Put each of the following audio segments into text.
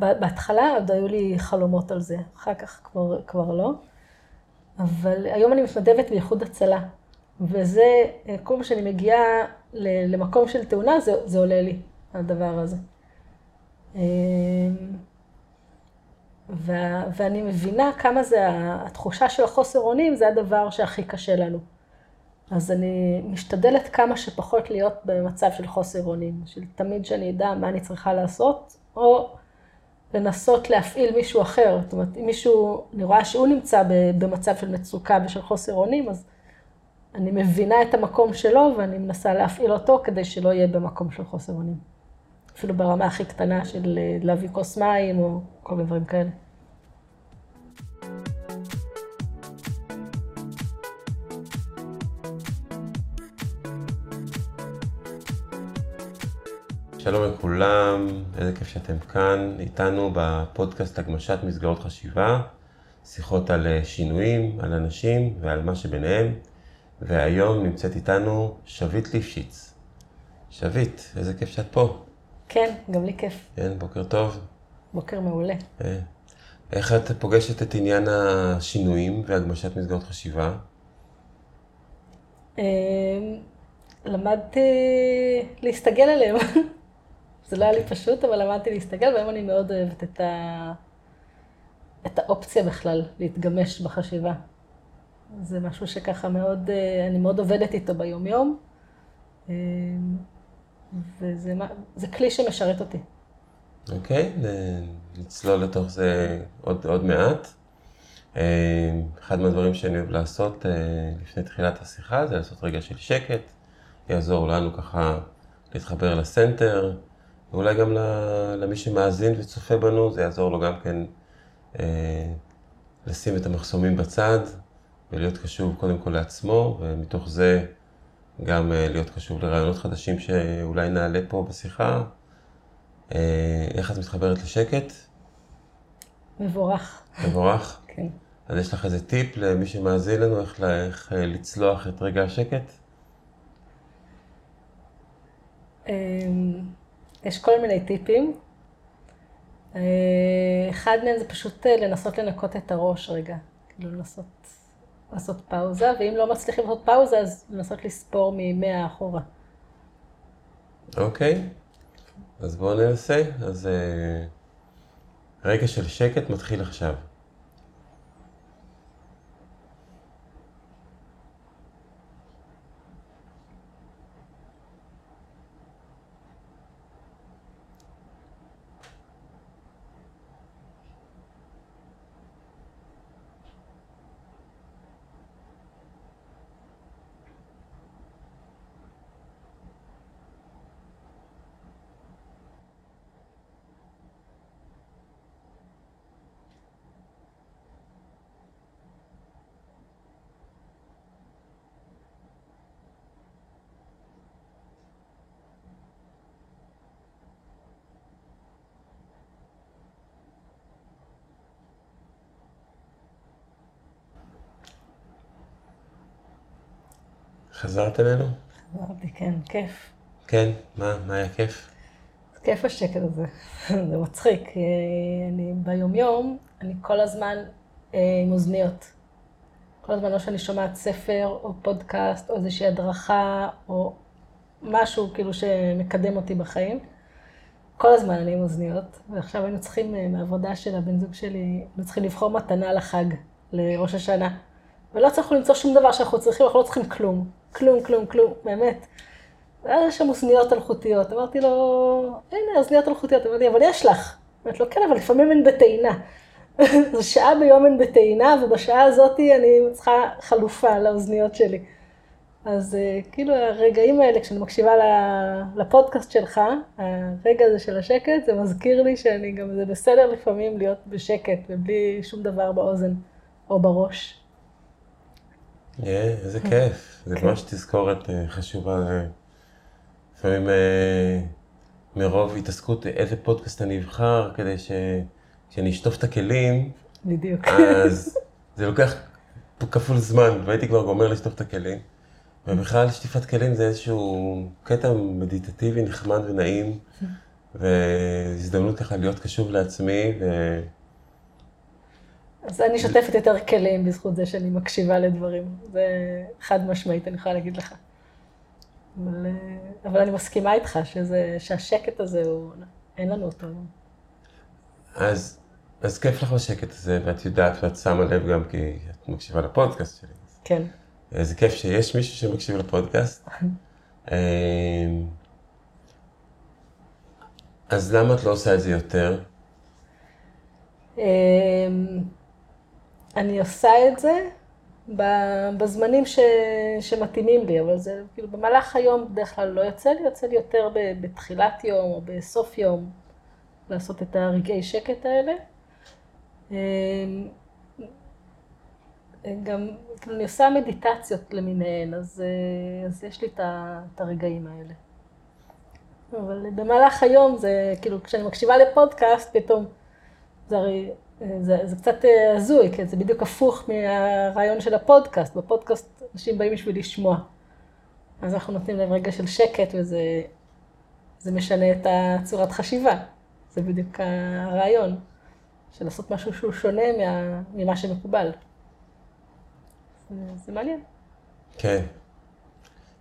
בהתחלה עוד היו לי חלומות על זה, אחר כך כבר, כבר לא. אבל היום אני מתנדבת באיחוד הצלה, וזה, כל פעם שאני מגיעה למקום של תאונה, זה, זה עולה לי, הדבר הזה. אמ, ואני מבינה כמה זה, התחושה של החוסר אונים, זה הדבר שהכי קשה לנו. אז אני משתדלת כמה שפחות להיות במצב של חוסר אונים, של תמיד שאני אדע מה אני צריכה לעשות, או לנסות להפעיל מישהו אחר. זאת אומרת, אם מישהו, אני רואה שהוא נמצא במצב של מצוקה ושל חוסר אונים, אז אני מבינה את המקום שלו ואני מנסה להפעיל אותו כדי שלא יהיה במקום של חוסר אונים. אפילו ברמה הכי קטנה של להביא כוס מים או כל מיני דברים כאלה. שלום לכולם, איזה כיף שאתם כאן איתנו בפודקאסט הגמשת מסגרות חשיבה, שיחות על אה, שינויים, על אנשים ועל מה שביניהם, והיום נמצאת איתנו שביט ליפשיץ. שביט, איזה כיף שאת פה. כן, גם לי כיף. כן, בוקר טוב. בוקר מעולה. אה, איך את פוגשת את עניין השינויים והגמשת מסגרות חשיבה? אה, למדתי להסתגל עליהם. זה לא היה לי פשוט, אבל למדתי להסתגל, והיום אני מאוד אוהבת את, ה... את האופציה בכלל להתגמש בחשיבה. זה משהו שככה מאוד, אה, אני מאוד עובדת איתו ביום-יום, אה, וזה כלי שמשרת אותי. אוקיי, okay, נצלול לתוך זה עוד, עוד מעט. אה, אחד מהדברים שאני אוהב לעשות לפני תחילת השיחה זה לעשות רגע של שקט, יעזור לנו ככה להתחבר לסנטר, ואולי גם למי שמאזין וצופה בנו, זה יעזור לו גם כן אה, לשים את המחסומים בצד ולהיות קשוב קודם כל לעצמו, ומתוך זה גם אה, להיות קשוב לרעיונות חדשים שאולי נעלה פה בשיחה. אה, איך את מתחברת לשקט? מבורך. מבורך? כן. אז יש לך איזה טיפ למי שמאזין לנו, איך, איך אה, לצלוח את רגע השקט? יש כל מיני טיפים. אה, אחד מהם זה פשוט אה, לנסות לנקות את הראש רגע, כאילו לנסות לעשות פאוזה, ואם לא מצליחים לעשות פאוזה, אז לנסות לספור ממאה אחורה. אוקיי, אז בואו ננסה. אז אה, רגע של שקט מתחיל עכשיו. חזרת אלינו? חזרתי, כן, כיף. כן, מה, מה היה כיף? כיף השקט הזה, זה מצחיק. אני ביומיום, אני כל הזמן אה, עם אוזניות. כל הזמן, או שאני שומעת ספר, או פודקאסט, או איזושהי הדרכה, או משהו כאילו שמקדם אותי בחיים. כל הזמן אני עם אוזניות, ועכשיו היינו צריכים, אה, מהעבודה של הבן זוג שלי, היינו צריכים לבחור מתנה לחג, לראש השנה. ולא הצלחנו למצוא שום דבר שאנחנו צריכים, אנחנו לא צריכים כלום. כלום, כלום, כלום, באמת. יש שם אוזניות אלחוטיות. אמרתי לו, הנה, אוזניות אלחוטיות. אמרתי, אבל יש לך. אמרתי לו, כן, אבל לפעמים הן בטעינה. זו שעה ביום הן בטעינה, ובשעה הזאת אני צריכה חלופה לאוזניות שלי. אז אה, כאילו הרגעים האלה, כשאני מקשיבה לפודקאסט שלך, הרגע הזה של השקט, זה מזכיר לי שאני גם, זה בסדר לפעמים להיות בשקט ובלי שום דבר באוזן או בראש. איזה כיף, זה כן. ממש תזכורת אה, חשובה. לפעמים אה, מרוב התעסקות איזה פודקאסט אני אבחר, כדי שאני אשטוף את הכלים, בדיוק. אז זה לוקח כפול זמן, והייתי כבר גומר לשטוף את הכלים. ובכלל שטיפת כלים זה איזשהו קטע מדיטטיבי נחמד ונעים, והזדמנות ככה להיות קשוב לעצמי, ו... אז אני שוטפת יותר כלים בזכות זה שאני מקשיבה לדברים. זה חד משמעית, אני יכולה להגיד לך. אבל, אה, אבל אני מסכימה איתך שזה, שהשקט הזה הוא, אין לנו אותו היום. אז, אז כיף לך בשקט הזה, ואת יודעת ואת שמה לב גם כי את מקשיבה לפודקאסט שלי. כן. זה כיף שיש מישהו שמקשיב לפודקאסט. אמ, אז למה את לא עושה את זה יותר? אני עושה את זה בזמנים ש, שמתאימים לי, אבל זה כאילו במהלך היום בדרך כלל לא יוצא לי, יוצא לי יותר בתחילת יום או בסוף יום לעשות את הרגעי שקט האלה. אמ, גם, כאילו אני עושה מדיטציות למיניהן, אז, אה, אז יש לי את הרגעים האלה. אבל במהלך היום זה, כאילו, כשאני מקשיבה לפודקאסט, פתאום, זה הרי, זה, זה קצת אה, הזוי, כי זה בדיוק הפוך מהרעיון של הפודקאסט. בפודקאסט אנשים באים בשביל לשמוע. אז אנחנו נותנים להם רגע של שקט, וזה זה משנה את הצורת חשיבה. זה בדיוק הרעיון, של לעשות משהו שהוא שונה מה, ממה שמקובל. זה מעניין. כן.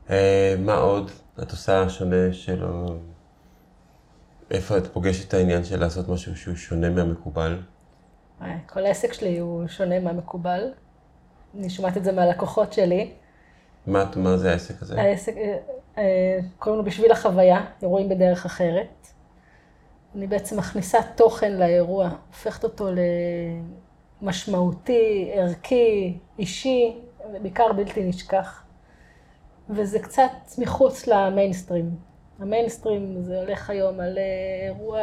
Uh, מה עוד את עושה שונה שלא... איפה את פוגשת את העניין של לעשות משהו שהוא שונה מהמקובל? אה, כל העסק שלי הוא שונה מהמקובל. אני שומעת את זה מהלקוחות שלי. מה, מה זה העסק הזה? העסק, אה, קוראים לו בשביל החוויה, אירועים בדרך אחרת. אני בעצם מכניסה תוכן לאירוע, הופכת אותו למשמעותי, ערכי, אישי, ובעיקר בלתי נשכח. וזה קצת מחוץ למיינסטרים. המיינסטרים זה הולך היום על אה, אירוע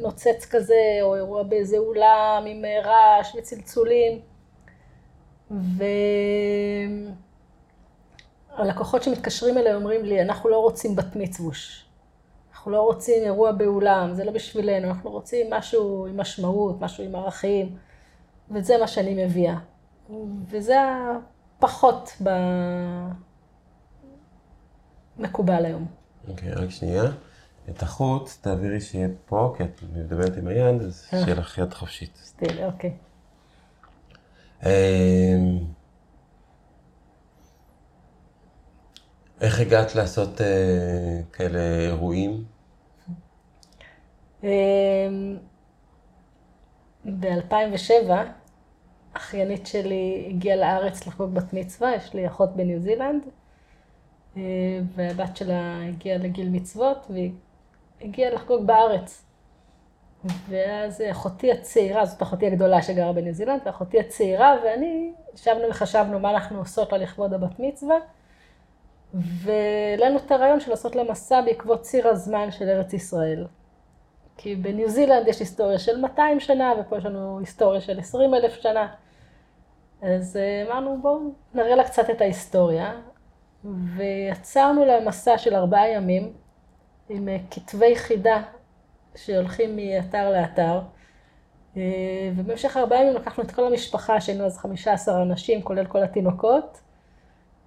נוצץ כזה, או אירוע באיזה אולם עם אה, רעש וצלצולים. והלקוחות שמתקשרים אליי אומרים לי, אנחנו לא רוצים בת מצווש. אנחנו לא רוצים אירוע באולם, זה לא בשבילנו, אנחנו רוצים משהו עם משמעות, משהו עם ערכים, וזה מה שאני מביאה. וזה פחות במקובל היום. אוקיי, okay, רק שנייה. את החוץ תעבירי שיהיה פה, כי את מדברת עם היד, אז אה. שיהיה לך יד חופשית. סטיל, אוקיי. אמ, איך הגעת לעשות אה, כאלה אירועים? אמ, ב-2007 אחיינית שלי הגיעה לארץ לחגוג בת מצווה, יש לי אחות בניו זילנד, והבת שלה הגיעה לגיל מצוות, והיא הגיעה לחגוג בארץ. ואז אחותי הצעירה, זאת אחותי הגדולה שגרה בניו זילנד, ואחותי הצעירה ואני ישבנו וחשבנו מה אנחנו עושות לה לכבוד הבת מצווה, והעלינו את הרעיון של לעשות לה מסע בעקבות ציר הזמן של ארץ ישראל. כי בניו זילנד יש היסטוריה של 200 שנה, ופה יש לנו היסטוריה של 20 אלף שנה. אז אה, אמרנו, בואו נראה לה קצת את ההיסטוריה, ויצרנו לה מסע של ארבעה ימים עם אה, כתבי חידה שהולכים מאתר לאתר. אה, ובמשך ארבעה ימים לקחנו את כל המשפחה, שהיינו אז 15 אנשים, כולל כל התינוקות,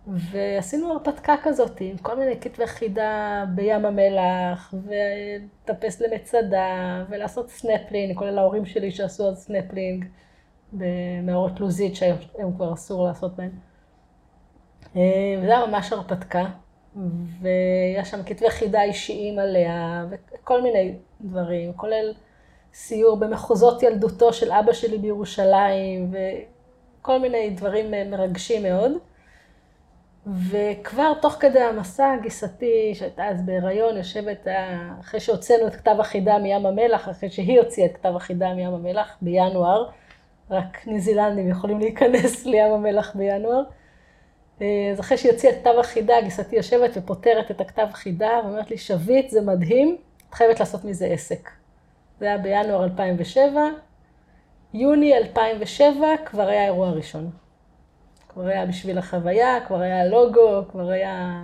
ועשינו הרפתקה כזאת עם כל מיני כתבי חידה בים המלח, ולטפס למצדה, ולעשות סנפלינג, כולל ההורים שלי שעשו אז סנפלינג. במאורות לוזית שהיום כבר אסור לעשות בהם. אה, וזה היה ממש הרפתקה, והיה שם כתבי חידה אישיים עליה, וכל מיני דברים, כולל סיור במחוזות ילדותו של אבא שלי בירושלים, וכל מיני דברים מרגשים מאוד. וכבר תוך כדי המסע, גיסתי, שהייתה אז בהיריון, יושבת, אחרי שהוצאנו את כתב החידה מים המלח, אחרי שהיא הוציאה את כתב החידה מים המלח בינואר, רק ניו זילנדים יכולים להיכנס לים המלח בינואר. אה, אז אחרי שהיא הוציאה את כתב החידה, גיסתי יושבת ופותרת את הכתב חידה, ואומרת לי, שביט, זה מדהים, את חייבת לעשות מזה עסק. זה היה בינואר 2007. יוני 2007 כבר היה האירוע הראשון. כבר היה בשביל החוויה, כבר היה לוגו, כבר היה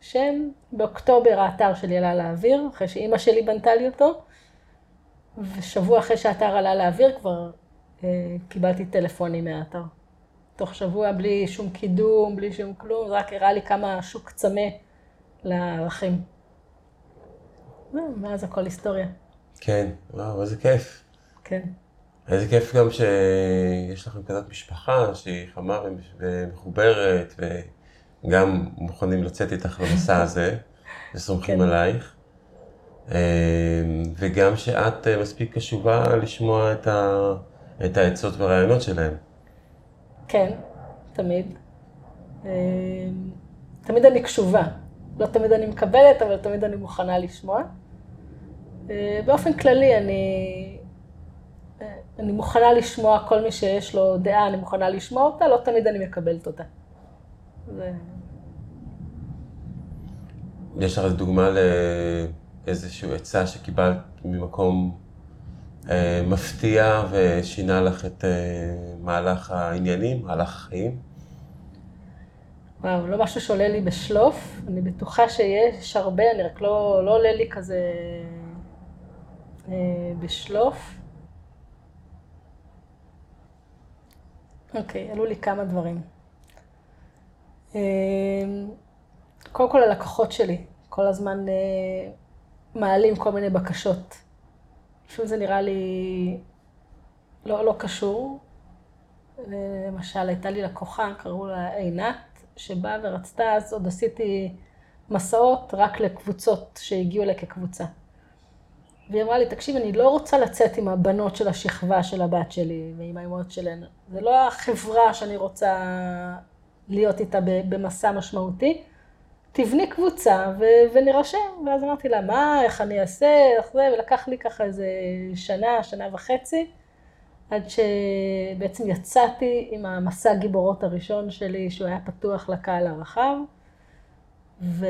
שם. באוקטובר האתר שלי עלה לאוויר, אחרי שאימא שלי בנתה לי אותו. ושבוע אחרי שהאתר עלה לאוויר כבר אה, קיבלתי טלפונים מהאתר. תוך שבוע בלי שום קידום, בלי שום כלום, רק הראה לי כמה השוק צמא לערכים. מאז הכל היסטוריה. כן, וואו, איזה כיף. כן. איזה כיף גם שיש לכם כזאת משפחה שהיא חמה ומחוברת, וגם מוכנים לצאת איתך למסע הזה, וסומכים כן. עלייך. אה, וגם שאת אה, מספיק קשובה לשמוע את, ה, את העצות והרעיונות שלהם. כן, תמיד. אה, תמיד אני קשובה. לא תמיד אני מקבלת, אבל תמיד אני מוכנה לשמוע. באופן כללי, אני, אני מוכנה לשמוע כל מי שיש לו דעה, אני מוכנה לשמוע אותה, לא תמיד אני מקבלת אותה. יש לך דוגמה לאיזושהי עצה שקיבלת ממקום אה, מפתיע ושינה לך את אה, מהלך העניינים, מהלך החיים? וואו, לא משהו שעולה לי בשלוף, אני בטוחה שיש הרבה, אני רק לא, לא עולה לי כזה אה, בשלוף. אוקיי, עלו לי כמה דברים. אה, קודם כל הלקוחות שלי, כל הזמן אה, מעלים כל מיני בקשות. לפעמים זה נראה לי לא, לא קשור. למשל, הייתה לי לקוחה, קראו לה עינת, שבאה ורצתה, אז עוד עשיתי מסעות רק לקבוצות שהגיעו אליי כקבוצה. והיא אמרה לי, תקשיב, אני לא רוצה לצאת עם הבנות של השכבה של הבת שלי ועם האמהות שלהן. זה לא החברה שאני רוצה להיות איתה במסע משמעותי. תבני קבוצה ו- ונירשם. ואז אמרתי לה, מה, איך אני אעשה, איך זה, ולקח לי ככה איזה שנה, שנה וחצי, עד שבעצם יצאתי עם המסע גיבורות הראשון שלי, שהוא היה פתוח לקהל הרחב. ו-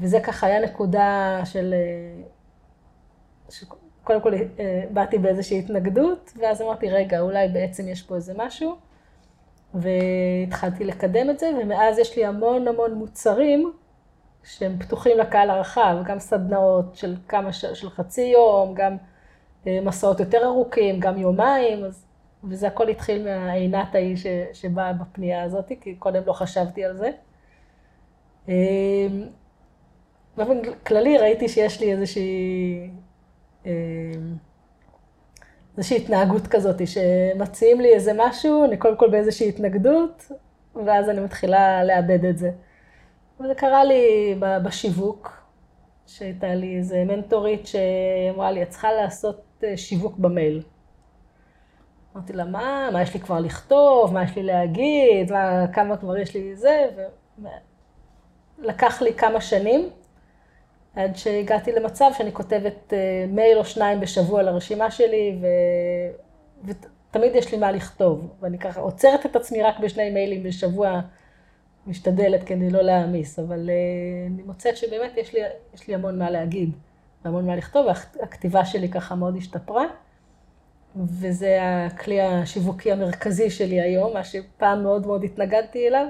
וזה ככה היה נקודה של שקודם כל אה, באתי באיזושהי התנגדות, ואז אמרתי, רגע, אולי בעצם יש פה איזה משהו, והתחלתי לקדם את זה, ומאז יש לי המון המון מוצרים שהם פתוחים לקהל הרחב, גם סדנאות של כמה. של חצי יום, גם אה, מסעות יותר ארוכים, גם יומיים, אז, וזה הכל התחיל מהעינת ההיא ש... שבאה בפנייה הזאת, כי קודם לא חשבתי על זה. אה, באופן כללי ראיתי שיש לי איזושהי אמ, איזושהי התנהגות כזאת, שמציעים לי איזה משהו, אני קודם כל באיזושהי התנגדות, ואז אני מתחילה לאבד את זה. וזה קרה לי בשיווק, שהייתה לי איזה מנטורית שאמרה לי, את צריכה לעשות אה, שיווק במייל. אמרתי לה, מה, מה יש לי כבר לכתוב, מה יש לי להגיד, מה, כמה כבר יש לי זה, ולקח לי כמה שנים. עד שהגעתי למצב שאני כותבת אה, מייל או שניים בשבוע לרשימה שלי, ו... ותמיד יש לי מה לכתוב. ואני ככה עוצרת את עצמי רק בשני מיילים בשבוע, משתדלת כדי לא להעמיס, אבל uh, אני מוצאת שבאמת יש לי, יש לי המון מה להגיד, והמון מה לכתוב, והכתיבה שלי ככה מאוד השתפרה. וזה הכלי השיווקי המרכזי שלי היום, מה שפעם מאוד מאוד התנגדתי אליו,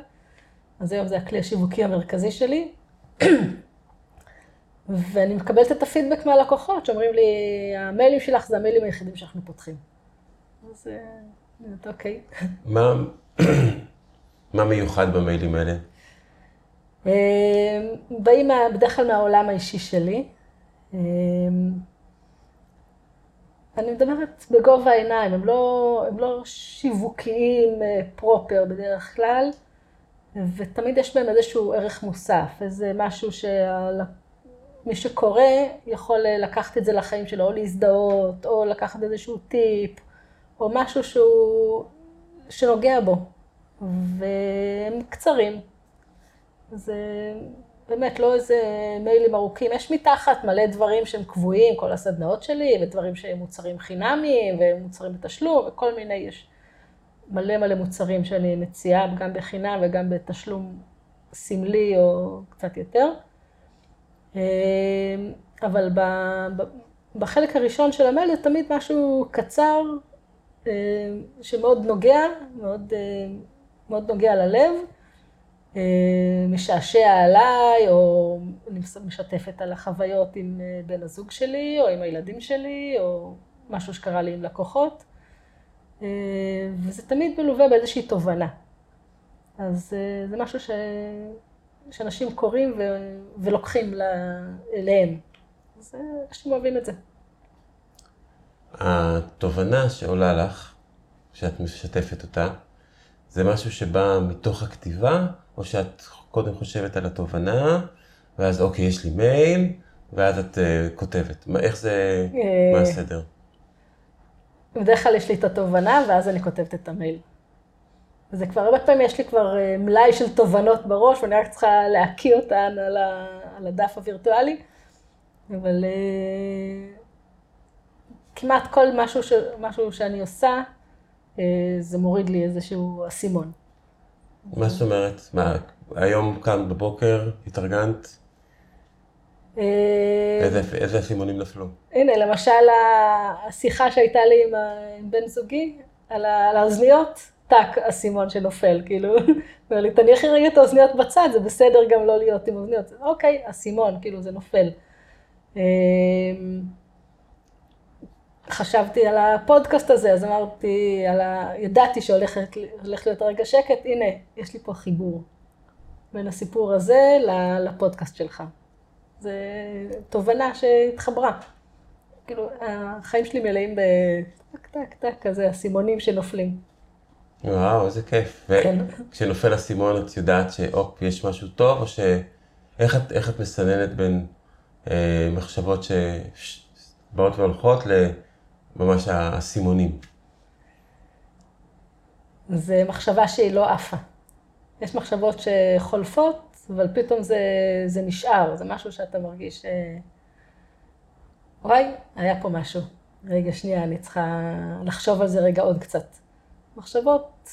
אז היום זה הכלי השיווקי המרכזי שלי. ואני מקבלת את הפידבק מהלקוחות, שאומרים לי, המיילים שלך זה המיילים היחידים שאנחנו פותחים. אז אה, אוקיי. מה, מה מיוחד במיילים האלה? אה, באים בדרך כלל מהעולם האישי שלי. אה, אני מדברת בגובה העיניים, הם לא, הם לא שיווקיים פרופר בדרך כלל, ותמיד יש בהם איזשהו ערך מוסף, איזה משהו שהלקוח... מי שקורא יכול אה, לקחת את זה לחיים שלו, או להזדהות, או לקחת איזשהו טיפ, או משהו שהוא, שנוגע בו. והם קצרים. זה באמת לא איזה מיילים ארוכים. יש מתחת מלא דברים שהם קבועים, כל הסדנאות שלי, ודברים שהם מוצרים חינמיים, ומוצרים בתשלום, וכל מיני, יש מלא מלא מוצרים שאני מציעה, גם בחינם וגם בתשלום סמלי או קצת יותר. אמ, אבל בחלק הראשון של המייל זה תמיד משהו קצר, אמ, שמאוד נוגע, מאוד, אמ, מאוד נוגע ללב, משעשע עליי, או אני משתפת על החוויות עם אה, בן הזוג שלי, או עם הילדים שלי, או משהו שקרה לי עם לקוחות. וזה תמיד מלווה באיזושהי תובנה. אז אה, זה משהו ש... שאנשים קוראים ו... ולוקחים אליהם. אז אה, אנשים אוהבים את זה. התובנה שעולה לך, כשאת משתפת אותה, זה משהו שבא מתוך הכתיבה, או שאת קודם חושבת על התובנה, ואז אוקיי, יש לי מייל, ואז את uh, כותבת. מה, איך זה, מה הסדר? בדרך כלל יש לי את התובנה, ואז אני כותבת את המייל. וזה כבר, הרבה פעמים יש לי כבר אה, מלאי של תובנות בראש, ואני רק צריכה להקיא אותן על, ה, על הדף הווירטואלי. אבל uh, כמעט כל משהו, ש, משהו שאני עושה, זה מוריד לי איזשהו אסימון. מה זאת אומרת? מה, היום כאן בבוקר התארגנת? איזה, איזה אסימונים נפלו? הנה, למשל השיחה שהייתה לי עם, בן זוגי על, על האוזניות, טאק, אסימון שנופל, כאילו, אומר לי, תניחי רגע את האוזניות בצד, זה בסדר גם לא להיות עם אוזניות. אוקיי, אסימון, כאילו, זה נופל. חשבתי על הפודקאסט הזה, אז אמרתי, ה... ידעתי שהולך להיות רגע שקט, הנה, יש לי פה חיבור בין הסיפור הזה לפודקאסט שלך. זו תובנה שהתחברה. כאילו, החיים שלי מלאים בטק, טק, טק, כזה, אסימונים שנופלים. וואו, איזה כיף. כן. וכשנופל אסימון את יודעת שהופ, יש משהו טוב, או ש... איך את, איך את מסננת בין אה, מחשבות שבאות והולכות לממש האסימונים? זה מחשבה שהיא לא עפה. יש מחשבות שחולפות, אבל פתאום זה, זה נשאר, זה משהו שאתה מרגיש, אה, וואי, היה פה משהו. רגע, שנייה, אני צריכה לחשוב על זה רגע עוד קצת. מחשבות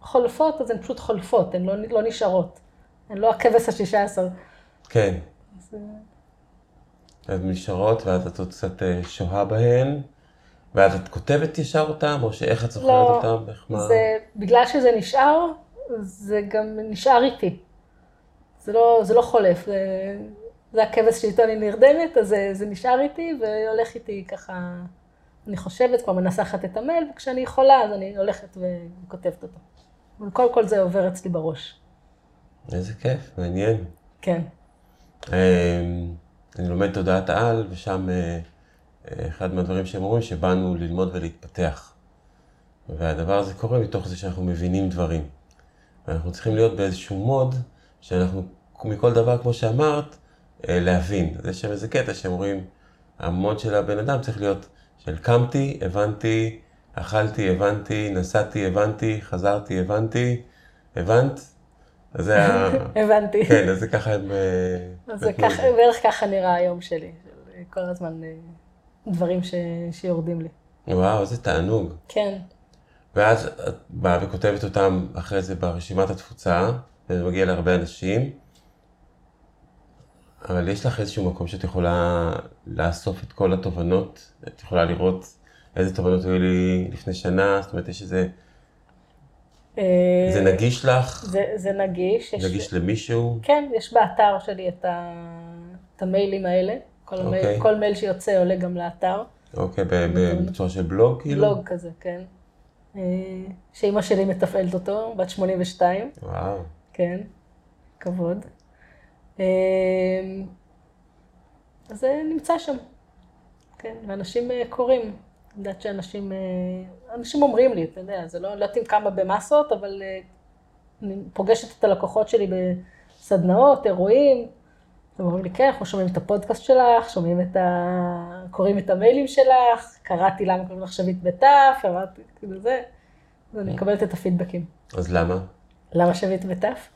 חולפות, אז הן פשוט חולפות, הן לא, לא נשארות. הן לא הכבש השישה עשר. כן. אז... אה, הן נשארות, ואז את עוד קצת אה, שוהה בהן, ואז את כותבת ישר אותן, או שאיך את זוכרת לא, אותן? איך מה? זה, בגלל שזה נשאר, זה גם נשאר איתי. זה לא, זה לא חולף, זה, זה הכבש שאיתו אני נרדמת, אז זה, זה נשאר איתי והולך איתי ככה, אני חושבת, כבר מנסחת את המייל, וכשאני יכולה אז אני הולכת וכותבת אותו. אבל קודם כל זה עובר אצלי בראש. איזה כיף, מעניין. כן. אמ, אני לומד תודעת על, ושם אה, אחד מהדברים שהם אומרים, שבאנו ללמוד ולהתפתח. והדבר הזה קורה מתוך זה שאנחנו מבינים דברים. ואנחנו צריכים להיות באיזשהו מוד שאנחנו מכל דבר, כמו שאמרת, אה, להבין. יש שם איזה קטע שהם אומרים, המוד של הבן אדם צריך להיות של קמתי, הבנתי, אכלתי, הבנתי, נסעתי, הבנתי, חזרתי, הבנתי, הבנת? אז זה ה... הבנתי. כן, אז זה ככה הם... אה, אז זה ככה, בערך ככה נראה היום שלי. כל הזמן אה, דברים ש... שיורדים לי. וואו, איזה תענוג. כן. ואז את באה וכותבת אותם אחרי זה ברשימת התפוצה, וזה מגיע להרבה אנשים, אבל יש לך איזשהו מקום שאת יכולה לאסוף את כל התובנות, את יכולה לראות איזה תובנות היו לי לפני שנה, זאת אומרת, יש איזה... אה, זה נגיש לך? זה, זה נגיש. נגיש יש... למישהו? כן, יש באתר שלי את, ה... את המיילים האלה. כל, okay. המייל, אוקיי. כל מייל שיוצא עולה גם לאתר. אוקיי, בצורה של בלוג כאילו? בלוג כזה, כן. אה, שאימא שלי מתפעלת אותו, בת 82. וואו. כן, כבוד. אמ, אז זה נמצא שם, כן, ואנשים אה, קוראים. אני יודעת שאנשים, אה, אנשים אומרים לי, אתה יודע, זה לא, לא יודעת אם כמה במסות, אבל אה, אני פוגשת את הלקוחות שלי בסדנאות, אירועים, הם אומרים לי, כן, אנחנו שומעים את הפודקאסט שלך, שומעים את ה... קוראים את המיילים שלך, קראתי למה קוראים לך שביט בתף, אמרתי, כאילו זה, אז אני מקבלת את הפידבקים. אז למה? למה שביט בתף?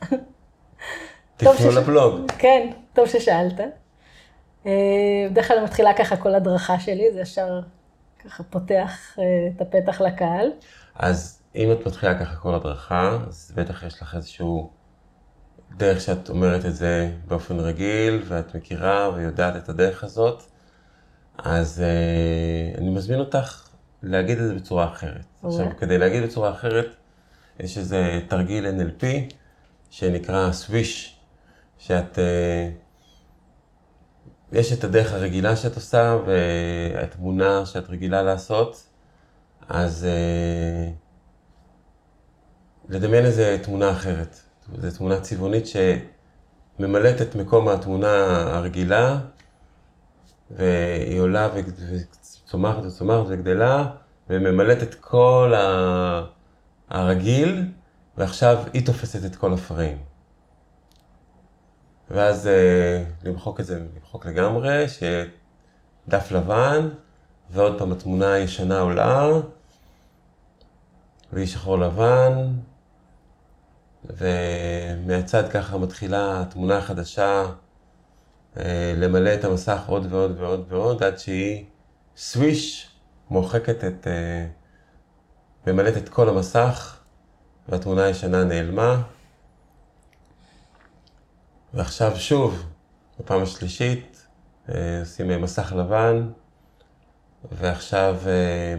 תפנו לבלוג. כן, טוב ששאלת. אה, בדרך כלל מתחילה ככה כל הדרכה שלי, זה ישר ככה פותח אה, את הפתח לקהל. אז אם את מתחילה ככה כל הדרכה, אז בטח יש לך איזשהו דרך שאת אומרת את זה באופן רגיל, ואת מכירה ויודעת את הדרך הזאת, אז uh, אני מזמין אותך להגיד את זה בצורה אחרת. עכשיו, כדי להגיד בצורה אחרת, יש איזה תרגיל NLP שנקרא סוויש, שאת... אה, יש את הדרך הרגילה שאת עושה והתמונה שאת רגילה לעשות, אז אה, לדמיין איזה תמונה אחרת. זו תמונה צבעונית שממלאת את מקום התמונה הרגילה, והיא עולה וצומחת וצומחת וגדלה, וממלאת את כל. הרגיל, ועכשיו היא תופסת את כל הפריים. ואז אה, למחוק את זה, למחוק לגמרי, שדף לבן, ועוד פעם התמונה הישנה עולה, והיא שחור לבן, ומהצד ככה מתחילה התמונה החדשה אה, למלא את המסך עוד ועוד ועוד ועוד, עד שהיא סוויש מוחקת את, אה, ממלאת את כל המסך, והתמונה הישנה נעלמה. ועכשיו שוב, בפעם השלישית, אה, עושים מסך לבן, ועכשיו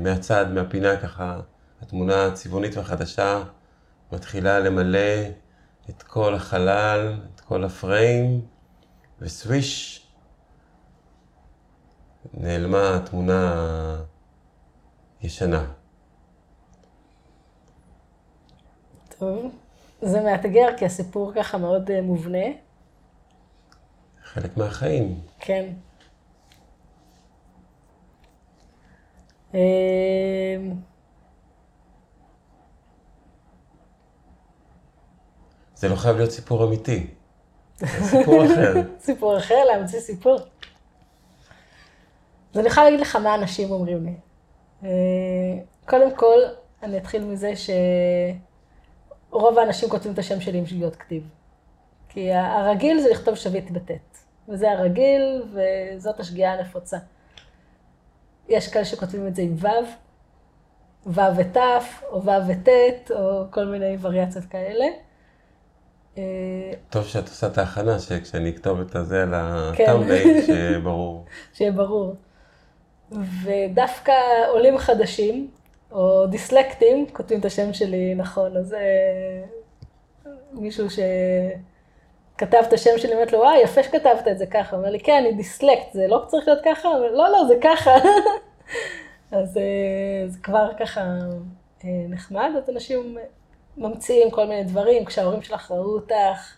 מהצד, מהפינה ככה, התמונה הצבעונית והחדשה מתחילה למלא את כל החלל, את כל הפריים, וסוויש, נעלמה התמונה ישנה. טוב, זה מאתגר, כי הסיפור ככה מאוד אה, מובנה. חלק מהחיים. כן. אמ, זה לא חייב להיות סיפור אמיתי. סיפור אחר. סיפור אחר, להמציא סיפור. אז אני יכולה להגיד לך מה אנשים אומרים לי. אה, קודם כל, אני אתחיל מזה שרוב האנשים כותבים את השם שלי עם שגיאות כתיב. כי הרגיל זה לכתוב שביט בטית. וזה הרגיל, וזאת השגיאה הנפוצה. יש כאלה שכותבים את זה עם ו', ו' ות', או ו' וט', או כל מיני וריאציות כאלה. טוב שאת עושה את ההכנה, שכשאני אכתוב את הזה על הטאמבייל, כן. שיהיה ברור. שיהיה ברור. ודווקא עולים חדשים, או דיסלקטים, כותבים את השם שלי נכון, אז אה, מישהו שכתב את השם שלי, אומרת לו, וואי, יפה שכתבת את זה ככה. אומר לי, כן, אני דיסלקט, זה לא צריך להיות ככה? אומר, לא, לא, זה ככה. אז אה, זה כבר ככה אה, נחמד, אז אנשים ממציאים כל מיני דברים, כשההורים שלך ראו אותך,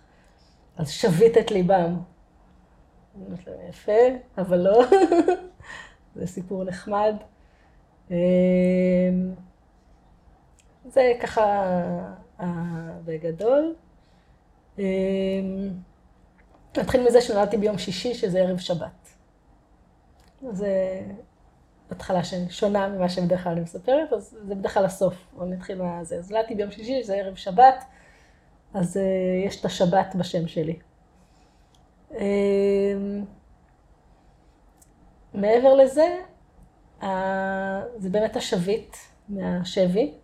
אז שווית את ליבם. יפה, אבל לא. זה סיפור נחמד. אמ, זה ככה בגדול. אמ, נתחיל מזה שנולדתי ביום שישי, שזה ערב שבת. זה התחלה שונה ממה שבדרך כלל אני מספרת, אז זה בדרך כלל הסוף, בואו נתחיל מהזה. אז נולדתי ביום שישי, זה ערב שבת, אז uh, יש את השבת בשם שלי. Uh, מעבר לזה, uh, זה באמת השביט מהשבי,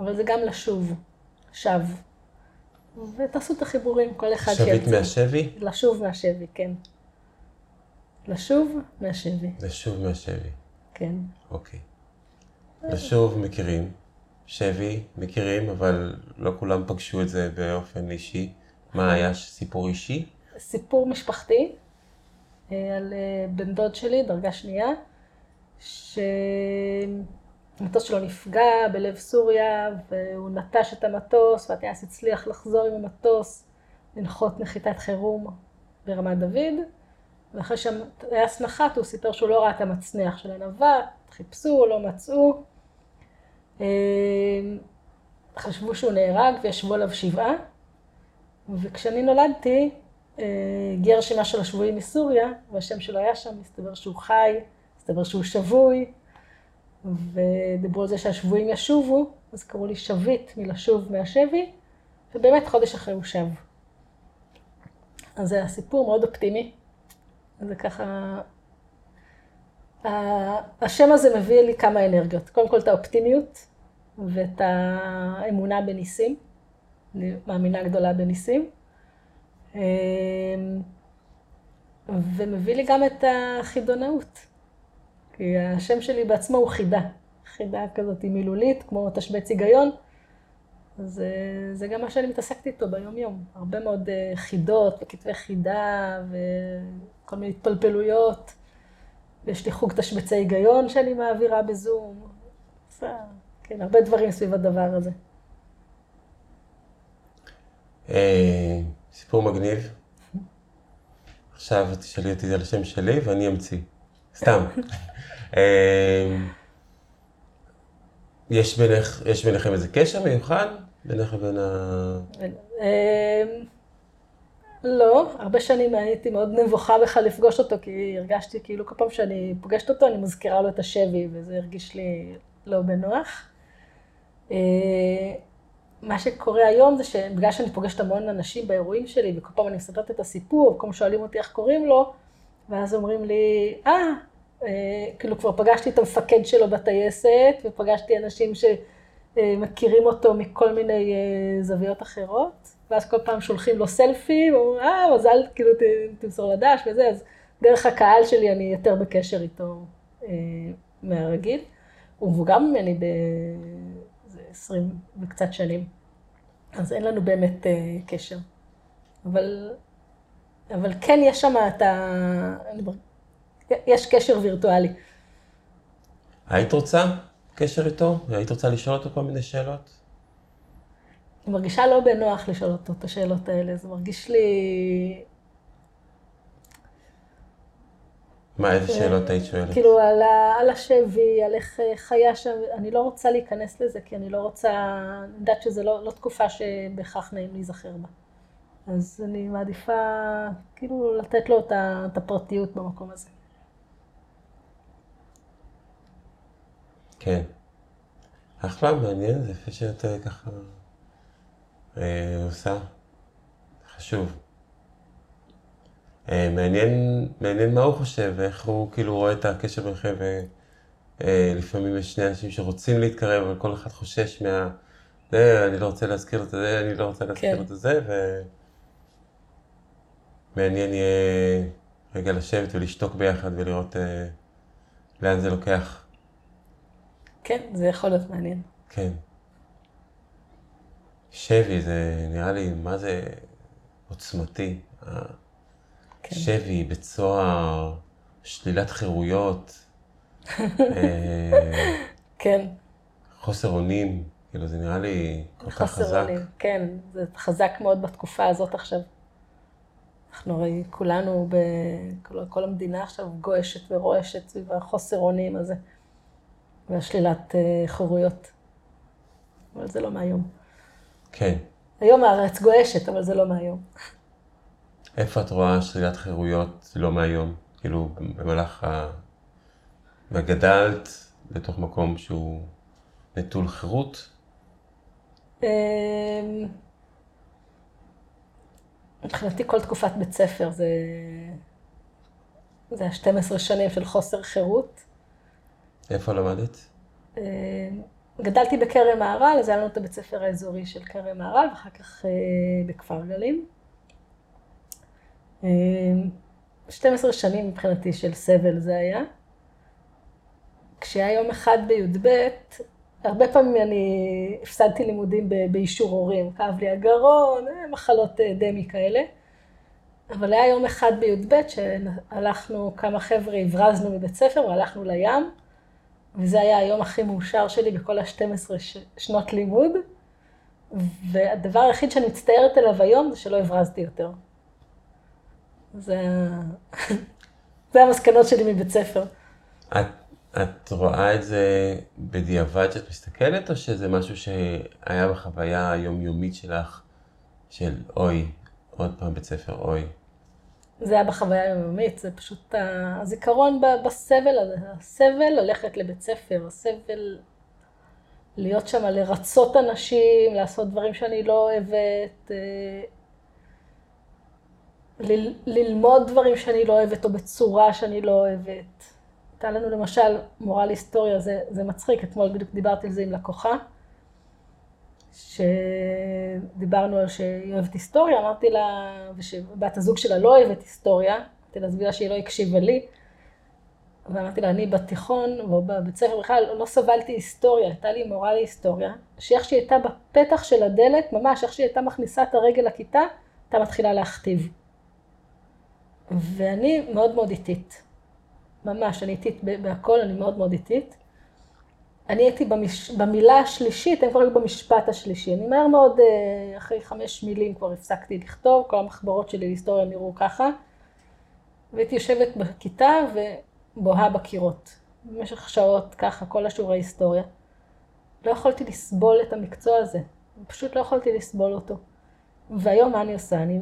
אבל זה גם לשוב, שב. ותעשו את החיבורים, כל אחד שירצה. שביט מהשבי? לשוב מהשבי, כן. לשוב מהשבי. לשוב מהשבי. כן. אוקיי. ושוב מכירים, שבי מכירים, אבל לא כולם פגשו את זה באופן אישי. מה היה סיפור אישי? סיפור משפחתי אה, על אה, בן דוד שלי, דרגה שנייה, שהמטוס שלו נפגע בלב סוריה, והוא נטש את המטוס, והטייס הצליח לחזור עם המטוס, לנחות נחיתת חירום ברמת דוד. ואחרי שהטייס נחת, הוא סיפר שהוא לא ראה את המצנח של הנווט, חיפשו, לא מצאו. אה, חשבו שהוא נהרג וישבו עליו שבעה. וכשאני נולדתי, אה, הגיעה רשימה של השבויים מסוריה, והשם שלו היה שם, מסתבר שהוא חי, מסתבר שהוא שבוי, ודיברו על זה שהשבויים ישובו, אז קראו לי שביט מלשוב מהשבי, ובאמת חודש אחרי הוא שב. אז זה הסיפור מאוד אופטימי. זה ככה... השם הזה מביא לי כמה אנרגיות. קודם כל את האופטימיות ואת האמונה בניסים. אני מאמינה גדולה בניסים. אמ, ומביא לי גם את החידונאות. כי השם שלי בעצמו הוא חידה. חידה כזאת מילולית, כמו תשבץ היגיון. אז אה, זה גם מה שאני מתעסקת איתו ביום-יום. הרבה מאוד אה, חידות וכתבי חידה וכל מיני התפלפלויות. ויש לי חוג תשבצי היגיון שאני מעבירה בזום. כן, הרבה דברים סביב הדבר הזה. אה, סיפור מגניב. עכשיו תשאלי אותי על השם שלי ואני אמציא. סתם. יש בינך, יש ביניכם איזה קשר מיוחד? בינך לבין ה... אה, לא, הרבה שנים הייתי מאוד נבוכה בכלל לפגוש אותו, כי הרגשתי כאילו כל פעם שאני פוגשת אותו, אני מזכירה לו את השבי, וזה הרגיש לי לא בנוח. אה, מה שקורה היום זה שבגלל שאני פוגשת המון אנשים באירועים שלי, וכל פעם אני מספרת את הסיפור, וכל פעם שואלים אותי איך קוראים לו, ואז אומרים לי, אה, כאילו כבר פגשתי את המפקד שלו בטייסת, ופגשתי אנשים שמכירים אותו מכל מיני אה, זוויות אחרות, ואז כל פעם שולחים לו סלפי, ואומרים, אה, מזל, כאילו, תמסור לדש וזה, אז דרך הקהל שלי אני יותר בקשר איתו אה, מהרגיל. הוא מבוגר ממני ב-20 וקצת שנים, אז אין לנו באמת אה, קשר. אבל, אבל כן יש שם את ה... יש קשר וירטואלי. היית רוצה קשר איתו? היית רוצה לשאול אותו כל מיני שאלות? אני מרגישה לא בנוח לשאול אותו את השאלות האלה, זה מרגיש לי... מה, איזה שאלות היית שואלת? כאילו, על, ה, על השבי, על איך חיה שם, אני לא רוצה להיכנס לזה, כי אני לא רוצה, אני יודעת שזו לא, לא תקופה שבהכרח נעים להיזכר בה. אז אני מעדיפה, כאילו, לתת לו את הפרטיות במקום הזה. כן. אחלה, מעניין, זה יפה שאת אה, ככה אה, עושה. חשוב. אה, מעניין, מעניין מה הוא חושב, ואיך הוא כאילו רואה את הקשר ביניכם, ולפעמים אה, יש שני אנשים שרוצים להתקרב, אבל כל אחד חושש מה... זה, אני לא רוצה להזכיר את זה, אני לא רוצה להזכיר כן. את זה, ו... מעניין יהיה רגע לשבת ולשתוק ביחד ולראות אה, לאן זה לוקח. כן, זה יכול להיות מעניין. כן. שבי, זה נראה לי, מה זה עוצמתי. כן. שבי, בית סוהר, שלילת חירויות. אה, כן. חוסר אונים, כאילו זה נראה לי כל כך חזק. חוסר אונים, כן, זה חזק מאוד בתקופה הזאת עכשיו. אנחנו הרי כולנו, ב... כל המדינה עכשיו גועשת ורועשת סביב החוסר אונים הזה, והשלילת אה, חירויות. אבל זה לא מהיום. כן. היום הארץ גועשת, אבל זה לא מהיום. איפה את רואה שלילת חירויות לא מהיום? כאילו, במהלך ה... וגדלת לתוך מקום שהוא נטול חירות? אמ, מבחינתי כל תקופת בית ספר זה... זה ה-12 שנים של חוסר חירות. איפה למדת? אמ, גדלתי בכרם מהר"ל, אז היה לנו את הבית ספר האזורי של כרם מהר"ל, ואחר כך אה, בכפר גלים. 12 שנים מבחינתי של סבל זה היה. כשהיה יום אחד בי"ב, הרבה פעמים אני הפסדתי לימודים באישור הורים, כאב לי הגרון, אה, מחלות אה, דמי כאלה. אבל היה יום אחד בי"ב שהלכנו, כמה חבר'ה, הברזנו מבית ספר והלכנו לים, וזה היה היום הכי מאושר שלי בכל ה-12 שנות לימוד, והדבר היחיד שאני מצטערת עליו היום זה שלא הברזתי יותר. זה, זה המסקנות שלי מבית ספר. את, את רואה את זה בדיעבד שאת מסתכלת, או שזה משהו שהיה בחוויה היומיומית שלך, של אוי, עוד פעם בית ספר, אוי? זה היה בחוויה היומיומית, זה פשוט הזיכרון בסבל הזה, הסבל ללכת לבית ספר, הסבל להיות שם, לרצות אנשים, לעשות דברים שאני לא אוהבת, אה, ל- ללמוד דברים שאני לא אוהבת או בצורה שאני לא אוהבת. הייתה לנו למשל מורה להיסטוריה, זה, זה מצחיק, אתמול בדיוק דיברתי על זה עם לקוחה, שדיברנו על שהיא אוהבת היסטוריה, אמרתי לה, ושבת הזוג שלה לא אוהבת היסטוריה, אמרתי לה, בגלל שהיא לא הקשיבה לי, ואמרתי לה, אני בתיכון, או בבית ספר בכלל, לא סבלתי היסטוריה, הייתה לי מורה להיסטוריה, שאיך שהיא הייתה בפתח של הדלת, ממש איך שהיא הייתה מכניסה את הרגל לכיתה, הייתה מתחילה להכתיב. ואני מאוד מאוד איטית. ממש, אני איטית בהכל, אני מאוד מאוד איטית. אני הייתי במש... במילה השלישית, הם כבר היו במשפט השלישי. אני מהר מאוד, אה, אחרי חמש מילים כבר הפסקתי לכתוב, כל המחברות שלי להיסטוריה נראו ככה. והייתי יושבת בכיתה, בוהה בקירות. במשך שעות ככה, כל השיעורי היסטוריה. לא יכולתי לסבול את המקצוע הזה. פשוט לא יכולתי לסבול אותו. והיום מה אני עושה? אני,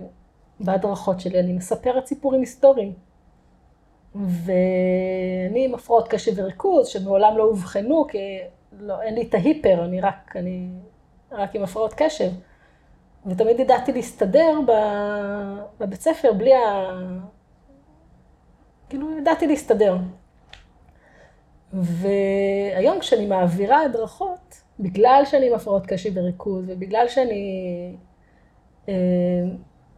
בהדרכות שלי, אני מספרת סיפורים היסטוריים. ואני עם הפרעות קשב וריכוז, שמעולם לא אובחנו, כי לא, אין לי את ההיפר, אני רק, אני רק עם הפרעות קשב. ותמיד ידעתי להסתדר בבית ספר בלי ה... כאילו, ידעתי להסתדר. והיום כשאני מעבירה הדרכות, בגלל שאני עם הפרעות קשב וריכוז, ובגלל שאני אה,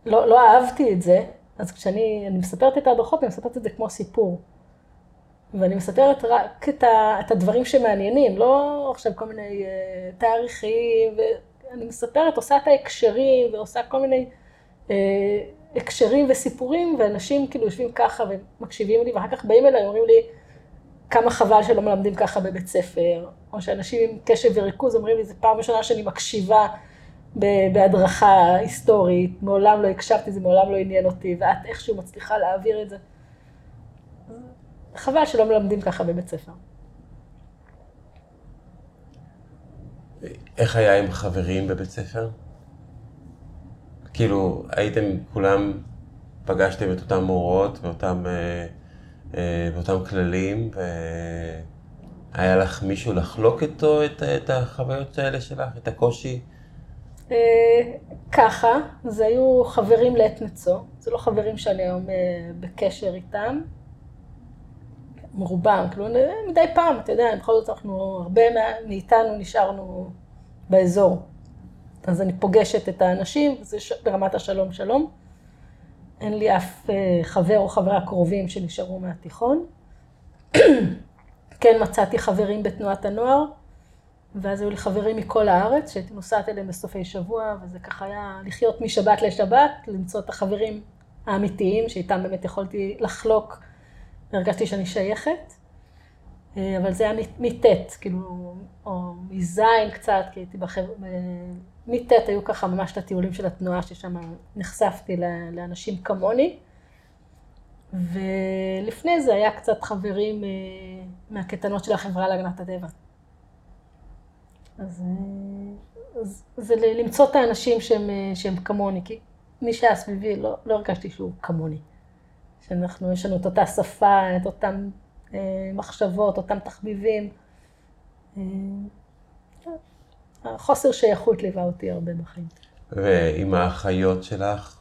לא, לא אהבתי את זה, אז כשאני מספרת את ההדרכות, אני מספרת את זה כמו סיפור. ואני מספרת רק את, ה, את הדברים שמעניינים, לא עכשיו כל מיני uh, תאריכים, ואני מספרת, עושה את ההקשרים, ועושה כל מיני uh, הקשרים וסיפורים, ואנשים כאילו יושבים ככה ומקשיבים לי, ואחר כך באים אליי, אומרים לי, כמה חבל שלא מלמדים ככה בבית ספר, או שאנשים עם קשב וריכוז אומרים לי, זו פעם ראשונה שאני מקשיבה בהדרכה היסטורית, מעולם לא הקשבתי, זה מעולם לא עניין אותי, ואת איכשהו מצליחה להעביר את זה. חבל שלא מלמדים ככה בבית ספר. איך היה עם חברים בבית ספר? כאילו, הייתם כולם, פגשתם את אותם מורות ואותם, אה, אה, ואותם כללים, והיה לך מישהו לחלוק איתו את, את החוויות האלה שלך, את הקושי? אה, ככה, זה היו חברים לעת נצו, זה לא חברים שאני היום אה, בקשר איתם, רובם, כאילו מדי פעם, אתה יודע, בכל זאת אנחנו, הרבה מאיתנו נשארנו באזור. אז אני פוגשת את האנשים, זה ברמת השלום שלום. אין לי אף אה, חבר או חברה קרובים שנשארו מהתיכון. כן מצאתי חברים בתנועת הנוער, ואז היו לי חברים מכל הארץ, שהייתי נוסעת אליהם בסופי שבוע, וזה ככה היה לחיות משבת לשבת, למצוא את החברים האמיתיים, שאיתם באמת יכולתי לחלוק, והרגשתי שאני שייכת. אה, אבל זה היה מט', כאילו, או מז' קצת, כי הייתי בחבר... מט' היו ככה ממש את הטיולים של התנועה, ששם נחשפתי לאנשים כמוני. ולפני זה היה קצת חברים אה, מהקטנות של החברה להגנת הטבע. אז, אה, אז זה למצוא את האנשים שהם, אה, שהם כמוני, כי מי שהיה סביבי, לא, לא הרגשתי שהוא כמוני. שאנחנו, יש לנו את אותה שפה, את אותן אה, מחשבות, אותם תחביבים. אה, החוסר שייכות ליווה אותי הרבה בחיים. ועם האחיות שלך,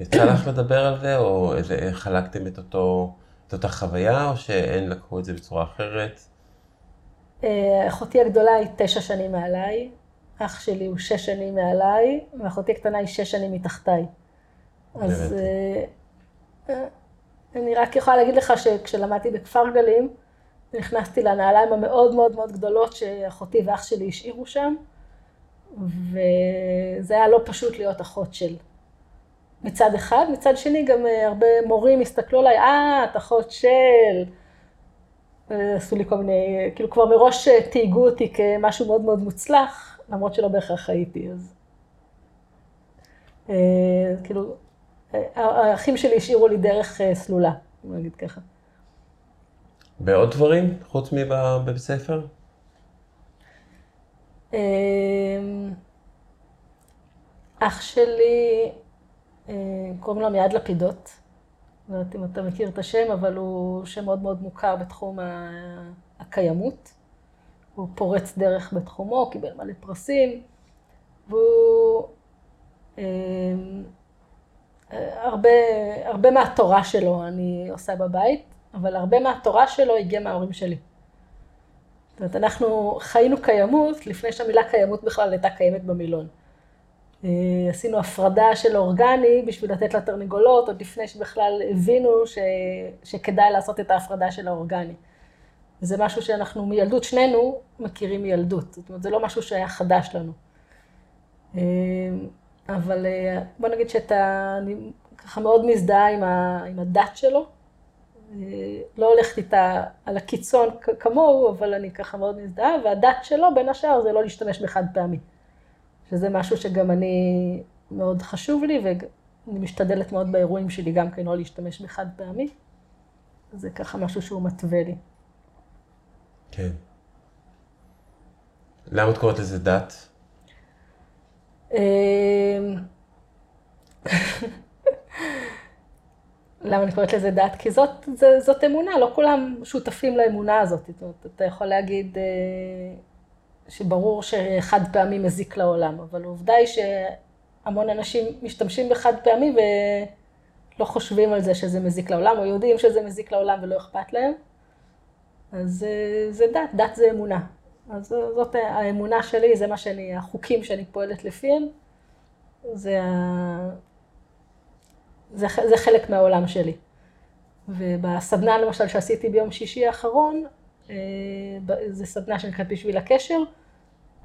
יצא לך לדבר על זה, או איזה, חלקתם את, אותו, את אותה חוויה, או שהן לקחו את זה בצורה אחרת? אה, אחותי הגדולה היא תשע שנים מעליי, אח שלי הוא שש שנים מעליי, ואחותי הקטנה היא שש שנים מתחתיי. אז אה, אני רק יכולה להגיד לך שכשלמדתי בכפר גלים, נכנסתי לנעליים המאוד מאוד מאוד גדולות שאחותי ואח שלי השאירו שם, וזה היה לא פשוט להיות אחות של. מצד אחד, מצד שני גם הרבה מורים הסתכלו עליי, אה, את אחות של... עשו לי כל מיני, כאילו כבר מראש תהיגו אותי כמשהו מאוד מאוד מוצלח, למרות שלא בהכרח הייתי, אז... אה, כאילו, האחים שלי השאירו לי דרך אה, סלולה, נגיד ככה. בעוד דברים, חוץ מבבית ספר? אה, אח שלי, קוראים לו מיד לפידות. לא יודעת אם אתה מכיר את השם, אבל הוא שם מאוד מאוד מוכר בתחום הקיימות. הוא פורץ דרך בתחומו, קיבל מלא פרסים, והוא... אה, הרבה, הרבה מהתורה שלו אני עושה בבית, אבל הרבה מהתורה שלו הגיע מההורים שלי. זאת אומרת, אנחנו חיינו קיימות לפני שהמילה קיימות בכלל הייתה קיימת במילון. אה, עשינו הפרדה של אורגני בשביל לתת לתרנגולות, עוד לפני שבכלל הבינו ש... שכדאי לעשות את ההפרדה של האורגני. וזה משהו שאנחנו מילדות, שנינו מכירים מילדות. זאת אומרת, זה לא משהו שהיה חדש לנו. אה, אבל אה, בוא נגיד שאתה, אני ככה מאוד מזדהה עם, ה... עם הדת שלו. לא הולכת איתה על הקיצון כמוהו, אבל אני ככה מאוד מזדהה, והדת שלו, בין השאר, זה לא להשתמש בחד פעמי. שזה משהו שגם אני, מאוד חשוב לי, ואני משתדלת מאוד באירועים שלי גם כן לא להשתמש בחד פעמי. זה ככה משהו שהוא מתווה לי. כן. למה את קוראת לזה דת? אמ, למה אני קוראת לזה דת? כי זאת, זה, זאת אמונה, לא כולם שותפים לאמונה הזאת. זאת אומרת, אתה יכול להגיד אה, שברור שחד פעמי מזיק לעולם, אבל העובדה היא שהמון אנשים משתמשים בחד פעמי ולא חושבים על זה שזה מזיק לעולם, או יודעים שזה מזיק לעולם ולא אכפת להם. אז אה, זה דת, דת זה אמונה. אז זאת האמונה שלי, זה מה שאני, החוקים שאני פועלת לפיהם, זה. זה, זה חלק מהעולם שלי. ובסדנה למשל שעשיתי ביום שישי האחרון, אה, זו סדנה שנקראת בשביל הקשר,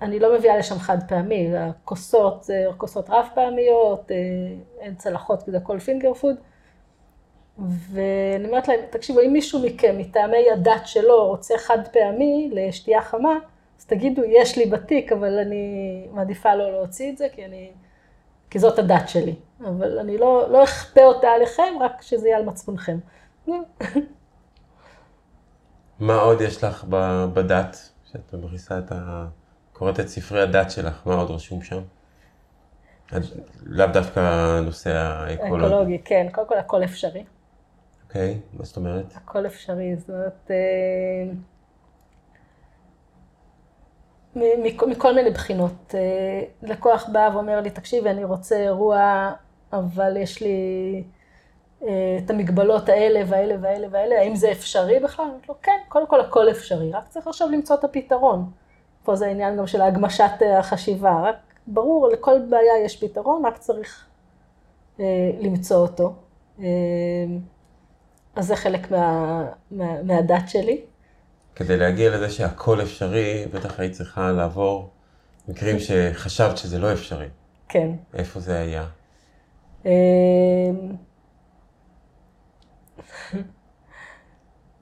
אני לא מביאה לשם חד פעמי, הכוסות זה כוסות רב פעמיות, אה, אין צלחות זה הכל פינגר פוד. ואני אומרת להם, תקשיבו, אם מישהו מכם מטעמי הדת שלו רוצה חד פעמי לשתייה חמה, אז תגידו, יש לי בתיק, אבל אני מעדיפה לא להוציא את זה, כי, אני, כי זאת הדת שלי. אבל אני לא, לא אכפה אותה עליכם, רק שזה יהיה על מצפונכם. מה עוד יש לך בדת, שאת מכניסה את ה... קוראת את ספרי הדת שלך, מה עוד רשום שם? לאו דווקא הנושא האקולוגי. האקולוגי, כן. קודם כל, הכל אפשרי. אוקיי, מה זאת אומרת? הכל אפשרי, זאת אומרת, אה, מכל מיני בחינות. אה, לקוח בא ואומר לי, תקשיבי, אני רוצה אירוע, אבל יש לי את המגבלות האלה והאלה והאלה והאלה, האם זה אפשרי בכלל? אני אומרת לו, כן, קודם כל הכל אפשרי, רק צריך עכשיו למצוא את הפתרון. פה זה העניין גם של הגמשת החשיבה, רק ברור, לכל בעיה יש פתרון, רק צריך למצוא אותו. אז זה חלק מה, מה, מהדת שלי. כדי להגיע לזה שהכל אפשרי, בטח היית צריכה לעבור מקרים שחשבת שזה לא אפשרי. כן. איפה זה היה? אמ,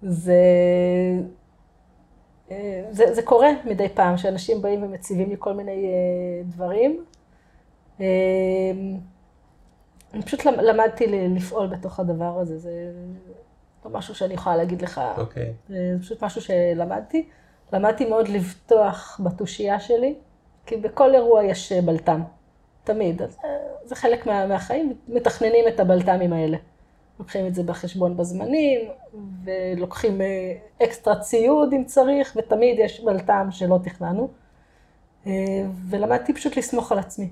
זה, זה, זה קורה מדי פעם, שאנשים באים ומציבים לי כל מיני אה, דברים. אמ, אני פשוט למדתי לפעול בתוך הדבר הזה, זה לא משהו שאני יכולה להגיד לך. אוקיי. Okay. זה פשוט משהו שלמדתי. למדתי מאוד לבטוח בתושייה שלי, כי בכל אירוע יש בלטם, תמיד. אז אה, זה חלק מה, מהחיים, מתכננים את הבלטמים האלה. לוקחים את זה בחשבון בזמנים, ולוקחים אה, אקסטרה ציוד אם צריך, ותמיד יש בלטם שלא תכננו. אה, ולמדתי פשוט לסמוך על עצמי.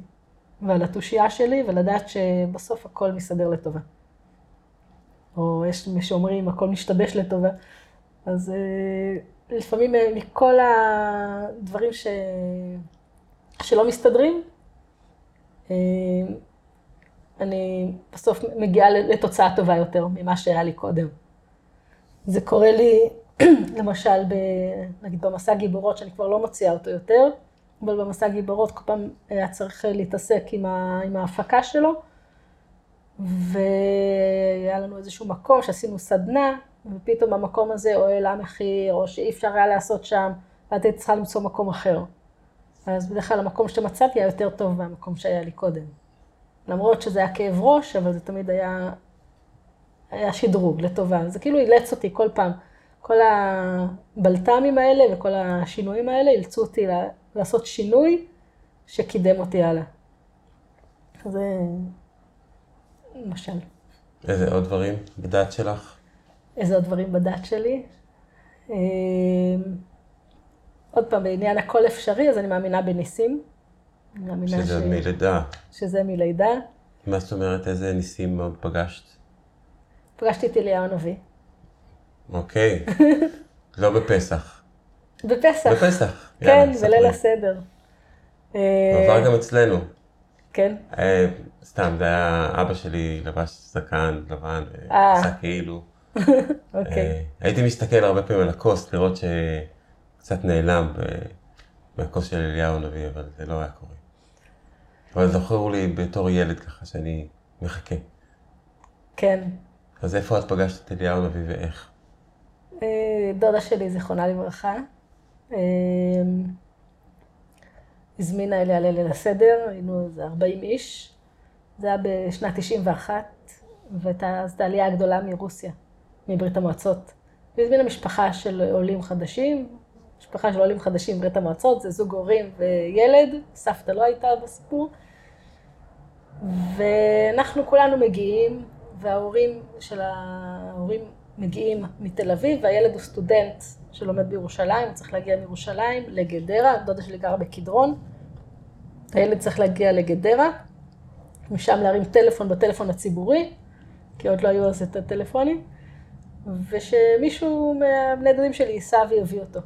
ועל התושייה שלי, ולדעת שבסוף הכל מסתדר לטובה. או יש מי שאומרים, הכל משתבש לטובה. אז אה, לפעמים מכל הדברים ש... שלא מסתדרים, אני בסוף מגיעה לתוצאה טובה יותר ממה שהיה לי קודם. זה קורה לי, למשל, ב, נגיד במסע גיבורות, שאני כבר לא מוציאה אותו יותר, אבל במסע גיבורות כל פעם היה צריך להתעסק עם, ה, עם ההפקה שלו, והיה לנו איזשהו מקום שעשינו סדנה, ופתאום במקום הזה או העלה מחיר, או שאי אפשר היה לעשות שם, ואת צריכה למצוא מקום אחר. אז בדרך כלל המקום שמצאתי היה יותר טוב מהמקום שהיה לי קודם. למרות שזה היה כאב ראש, אבל זה תמיד היה, היה שדרוג לטובה. זה כאילו אילץ אותי כל פעם. כל הבלת"מים האלה וכל השינויים האלה אילצו אותי לעשות שינוי שקידם אותי הלאה. זה למשל. איזה עוד דברים בדת שלך? איזה עוד דברים בדת שלי? אמ, עוד פעם, בעניין הכל אפשרי, אז אני מאמינה בניסים. שזה ש... מלידה. שזה מלידה. מה זאת אומרת, איזה ניסים עוד פגשת? פגשתי את אליהו הנביא. אוקיי, לא בפסח. בפסח. בפסח. כן, בליל הסדר. עבר גם אצלנו. כן? אה, סתם, זה היה, אבא שלי לבש זקן לבן, אה. כאילו. אוקיי. אה, הייתי מסתכל הרבה פעמים על הכוס, לראות שקצת נעלם מהכוס של אליהו הנביא, אבל זה לא היה קורה. אבל זכור לי בתור ילד ככה שאני מחכה. כן. אז איפה את פגשת את אליהו הנביא ואיך? דודה שלי, זיכרונה לברכה. הזמינה אליה ליל הסדר, היינו איזה 40 איש. זה היה בשנת 91, והייתה אז העלייה הגדולה מרוסיה. מברית המועצות. היא הזמינה משפחה של עולים חדשים, משפחה של עולים חדשים מברית המועצות, זה זוג הורים וילד, סבתא לא הייתה בסיפור. ואנחנו כולנו מגיעים, וההורים של ההורים מגיעים מתל אביב, והילד הוא סטודנט שלומד בירושלים, הוא צריך להגיע מירושלים לגדרה, דודה שלי גרה בקדרון. הילד צריך להגיע לגדרה, משם להרים טלפון בטלפון הציבורי, כי עוד לא היו אז את הטלפונים, ושמישהו מהבני דודים שלי ייסע ויביא אותו.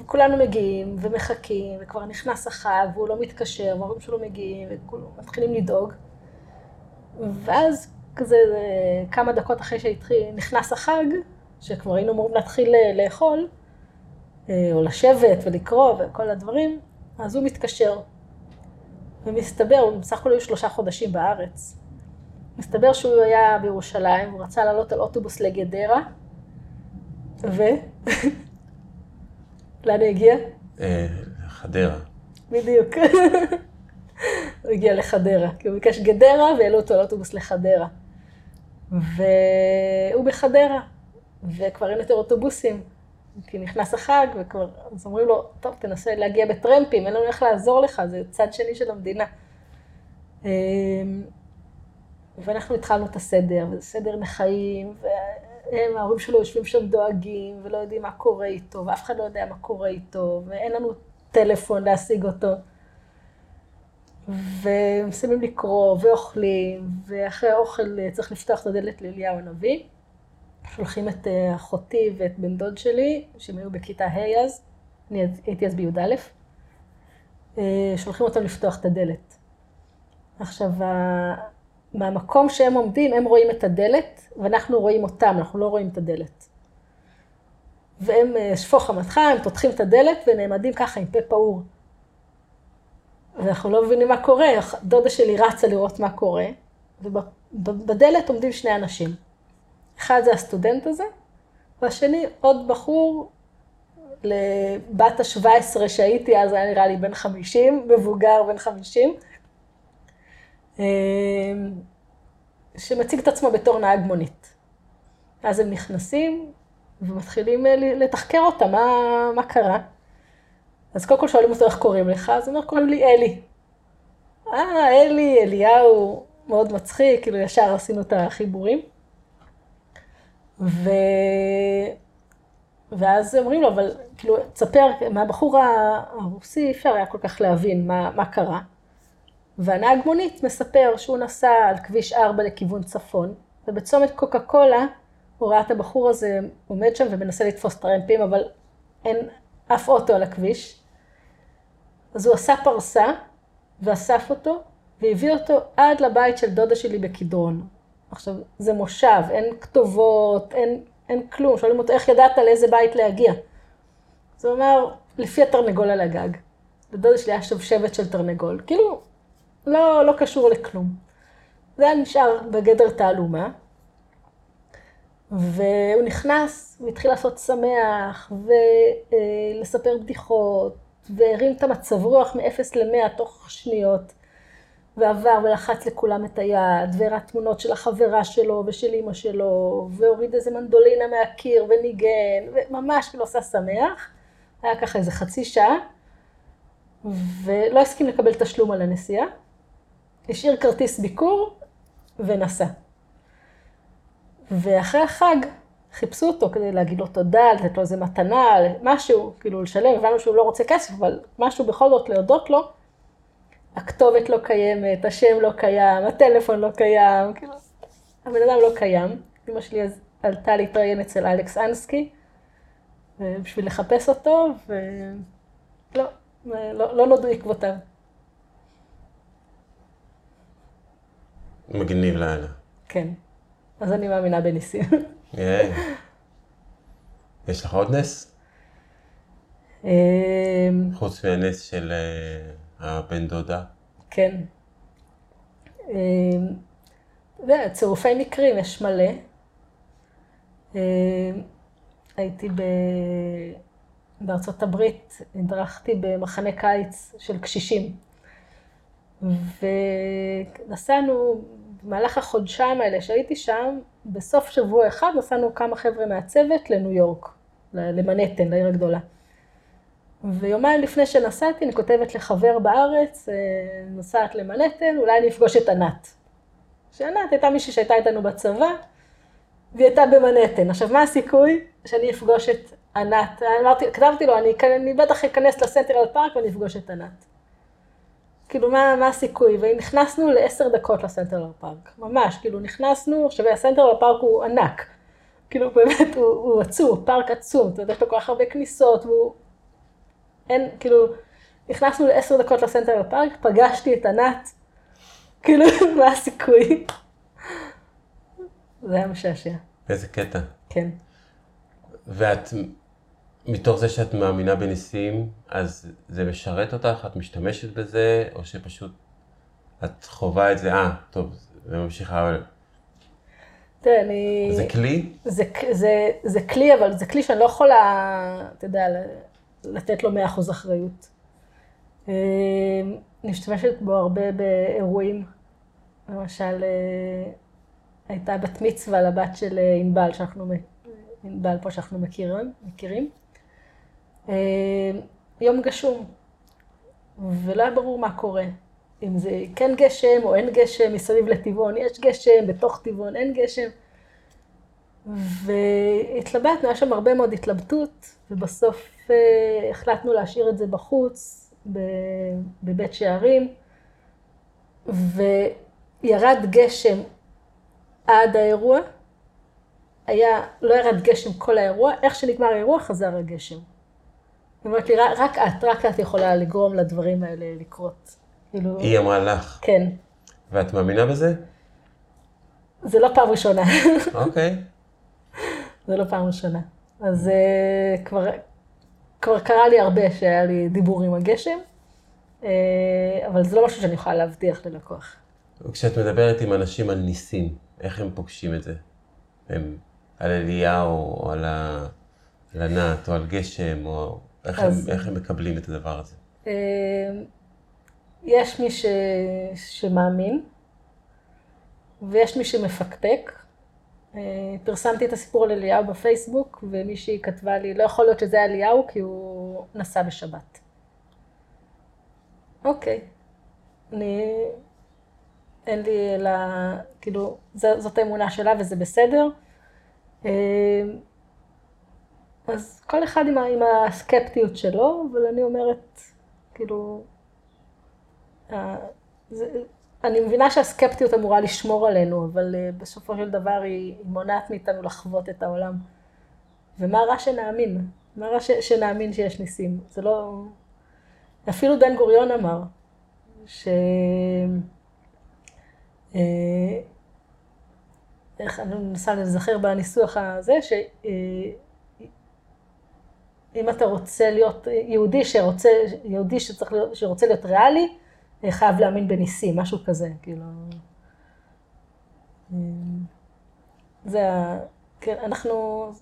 וכולנו מגיעים ומחכים, וכבר נכנס החג, והוא לא מתקשר, וההורים שלו מגיעים, וכולנו מתחילים לדאוג. ואז כזה כמה דקות אחרי שנכנס החג, שכבר היינו אמורים להתחיל לאכול, או לשבת ולקרוא וכל הדברים, אז הוא מתקשר. ומסתבר, בסך הכל היו שלושה חודשים בארץ. מסתבר שהוא היה בירושלים, הוא רצה לעלות על אוטובוס לגדרה, ו... לאן הוא הגיע? חדרה. בדיוק. הוא הגיע לחדרה, כי הוא ביקש גדרה והעלו אותו לאוטובוס לחדרה. והוא בחדרה, וכבר אין יותר אוטובוסים, כי נכנס החג, וכבר, אז אומרים לו, טוב, תנסה להגיע בטרמפים, אין לנו איך לעזור לך, זה צד שני של המדינה. אמ, ואנחנו התחלנו את הסדר, וזה סדר מחיים, והם, ההורים שלו יושבים שם דואגים, ולא יודעים מה קורה איתו, ואף אחד לא יודע מה קורה איתו, ואין לנו טלפון להשיג אותו. ומסיימים לקרוא, ואוכלים, ואחרי האוכל צריך לפתוח את הדלת לאליהו הנביא. שולחים את אה, אחותי ואת בן דוד שלי, שהם היו בכיתה ה' אז, אני הייתי אז בי"א, אה, שולחים אותם לפתוח את הדלת. עכשיו, מהמקום שהם עומדים, הם רואים את הדלת, ואנחנו רואים אותם, אנחנו לא רואים את הדלת. והם, אה, שפוך חמתך, הם פותחים את הדלת ונעמדים ככה עם פה פעור. ואנחנו לא מבינים מה קורה, דודה שלי רצה לראות מה קורה, ובדלת עומדים שני אנשים. אחד זה הסטודנט הזה, והשני עוד בחור לבת ה-17 שהייתי אז, היה נראה לי בן 50, מבוגר בן 50, אמ, שמציג את עצמו בתור נהג מונית. אז הם נכנסים ומתחילים אה, לתחקר אותה, מה, מה קרה. אז קודם כל שואלים אותו איך קוראים לך, אז הוא אומר, קוראים לי אלי. אה, אלי, אליהו, מאוד מצחיק, כאילו ישר עשינו את החיבורים. ו... ואז אומרים לו, אבל כאילו, תספר, מהבחור הרוסי אי אפשר היה כל כך להבין מה, מה קרה. והנהג מונית מספר שהוא נסע על כביש 4 לכיוון צפון, ובצומת קוקה קולה הוא ראה את הבחור הזה עומד שם ומנסה לתפוס טרמפים, אבל אין אף אוטו על הכביש. אז הוא עשה פרסה ואסף אותו, והביא אותו עד לבית של דודה שלי בקדרון. עכשיו, זה מושב, אין כתובות, אין, אין כלום. שואלים אותו, איך ידעת לאיזה בית להגיע? אז הוא אומר, לפי התרנגול על הגג. לדודה שלי היה שבשבת של תרנגול. כאילו, לא, לא קשור לכלום. זה היה נשאר בגדר תעלומה. והוא נכנס, הוא התחיל לעשות שמח, ולספר בדיחות, והרים את המצב רוח מ-0 ל-100 תוך שניות. ועבר ולחץ לכולם את היד, והראה תמונות של החברה שלו ושל אימא שלו, והוריד איזה מנדולינה מהקיר וניגן, וממש כאילו עשה שמח. היה ככה איזה חצי שעה, ולא הסכים לקבל תשלום על הנסיעה. השאיר כרטיס ביקור ונסע. ואחרי החג חיפשו אותו כדי להגיד לו תודה, לתת לו איזה מתנה, משהו, כאילו לשלם, הבנו שהוא לא רוצה כסף, אבל משהו בכל זאת להודות לו. הכתובת לא קיימת, השם לא קיים, הטלפון לא קיים, כאילו, הבן אדם לא קיים. אמא שלי אז עלתה להתראיין אצל אלכס אנסקי, בשביל לחפש אותו, ולא, לא, לא נודעו עקבותיו. מגניב לאללה. כן, אז אני מאמינה בניסים. יש לך עוד נס? אמ, חוץ מהנס של... אה, הבן דודה? כן. אמ, צירופי מקרים יש מלא. אמ, הייתי ב... בארצות הברית, הדרכתי במחנה קיץ של קשישים. ונסענו במהלך החודשיים האלה שהייתי שם, בסוף שבוע אחד נסענו כמה חבר'ה מהצוות לניו יורק, למנהטן, לעיר הגדולה. ויומיים לפני שנסעתי, אני כותבת לחבר בארץ, אה, נוסעת למנהטן, אולי אני אפגוש את ענת. שענת הייתה מישהי שהייתה איתנו בצבא, והיא הייתה במנהטן. עכשיו, מה הסיכוי שאני אפגוש את ענת? אמרתי, כתבתי לו, אני, אני בטח אכנס לסנטרל פארק ואני אפגוש את ענת. כאילו, מה, מה הסיכוי? ונכנסנו לעשר דקות לסנטרל פארק, ממש, כאילו, נכנסנו, עכשיו הסנטרל פארק הוא ענק. כאילו, באמת, הוא, הוא עצום, פארק עצום, אתה יודע, יש לו כל כך הרבה כניסות, והוא... אין, כאילו, נכנסנו לעשר דקות לסנטרל פארק, פגשתי את ענת, כאילו, מה הסיכוי? זה היה משעשע. איזה קטע. כן. ואת, מתוך זה שאת מאמינה בניסים, אז זה משרת אותך? את משתמשת בזה, או שפשוט את חווה את זה, אה, טוב, וממשיכה... תראה, אני... זה כלי? זה, זה, זה כלי, אבל זה כלי שאני לא יכולה, אתה יודע, לתת לו מאה אחוז אחריות. אני משתמשת בו הרבה באירועים. למשל, אה, הייתה בת מצווה לבת של אה, ענבל, שאנחנו, ענבל פה שאנחנו מכירים, מכירים. אה, יום גשום, ולא היה ברור מה קורה. אם זה כן גשם או אין גשם, מסביב לטבעון יש גשם, בתוך טבעון אין גשם. והתלבטנו, היה שם הרבה מאוד התלבטות, ובסוף החלטנו להשאיר את זה בחוץ, בבית שערים, וירד גשם עד האירוע, היה, לא ירד גשם כל האירוע, איך שנגמר האירוע חזר הגשם. היא אומרת לי, רק את, רק את יכולה לגרום לדברים האלה לקרות. כאילו... היא אמרה לך. כן. ואת מאמינה בזה? זה לא פעם ראשונה. אוקיי. זה לא פעם ראשונה. אז uh, כבר, כבר קרה לי הרבה שהיה לי דיבור עם הגשם, uh, אבל זה לא משהו שאני יכולה להבטיח ללקוח. כשאת מדברת עם אנשים על ניסים, איך הם פוגשים את זה? הם על אליהו, או על, ה... על ענת, או על גשם, או איך, אז... הם, איך הם מקבלים את הדבר הזה? Uh, יש מי ש... שמאמין, ויש מי שמפקפק. אה, פרסמתי את הסיפור על אליהו בפייסבוק, ומישהי כתבה לי, לא יכול להיות שזה אליהו כי הוא נסע בשבת. אוקיי. אני... אין לי אלא... כאילו, זאת האמונה שלה וזה בסדר. אה, אז כל אחד עם, עם הסקפטיות שלו, אבל אני אומרת, כאילו, אה, זה, אני מבינה שהסקפטיות אמורה לשמור עלינו, אבל uh, בסופו של דבר היא, מונעת מאיתנו לחוות את העולם. ומה רע שנאמין? מה רע ש, שנאמין שיש ניסים? זה לא... אפילו בן גוריון אמר, ש... אה, איך אני מנסה להיזכר בניסוח הזה, שאם אה, אתה רוצה להיות יהודי שרוצה, יהודי שצריך להיות, שרוצה להיות ריאלי, חייב להאמין בניסים, משהו כזה, כאילו. זה ה... כן, אנחנו...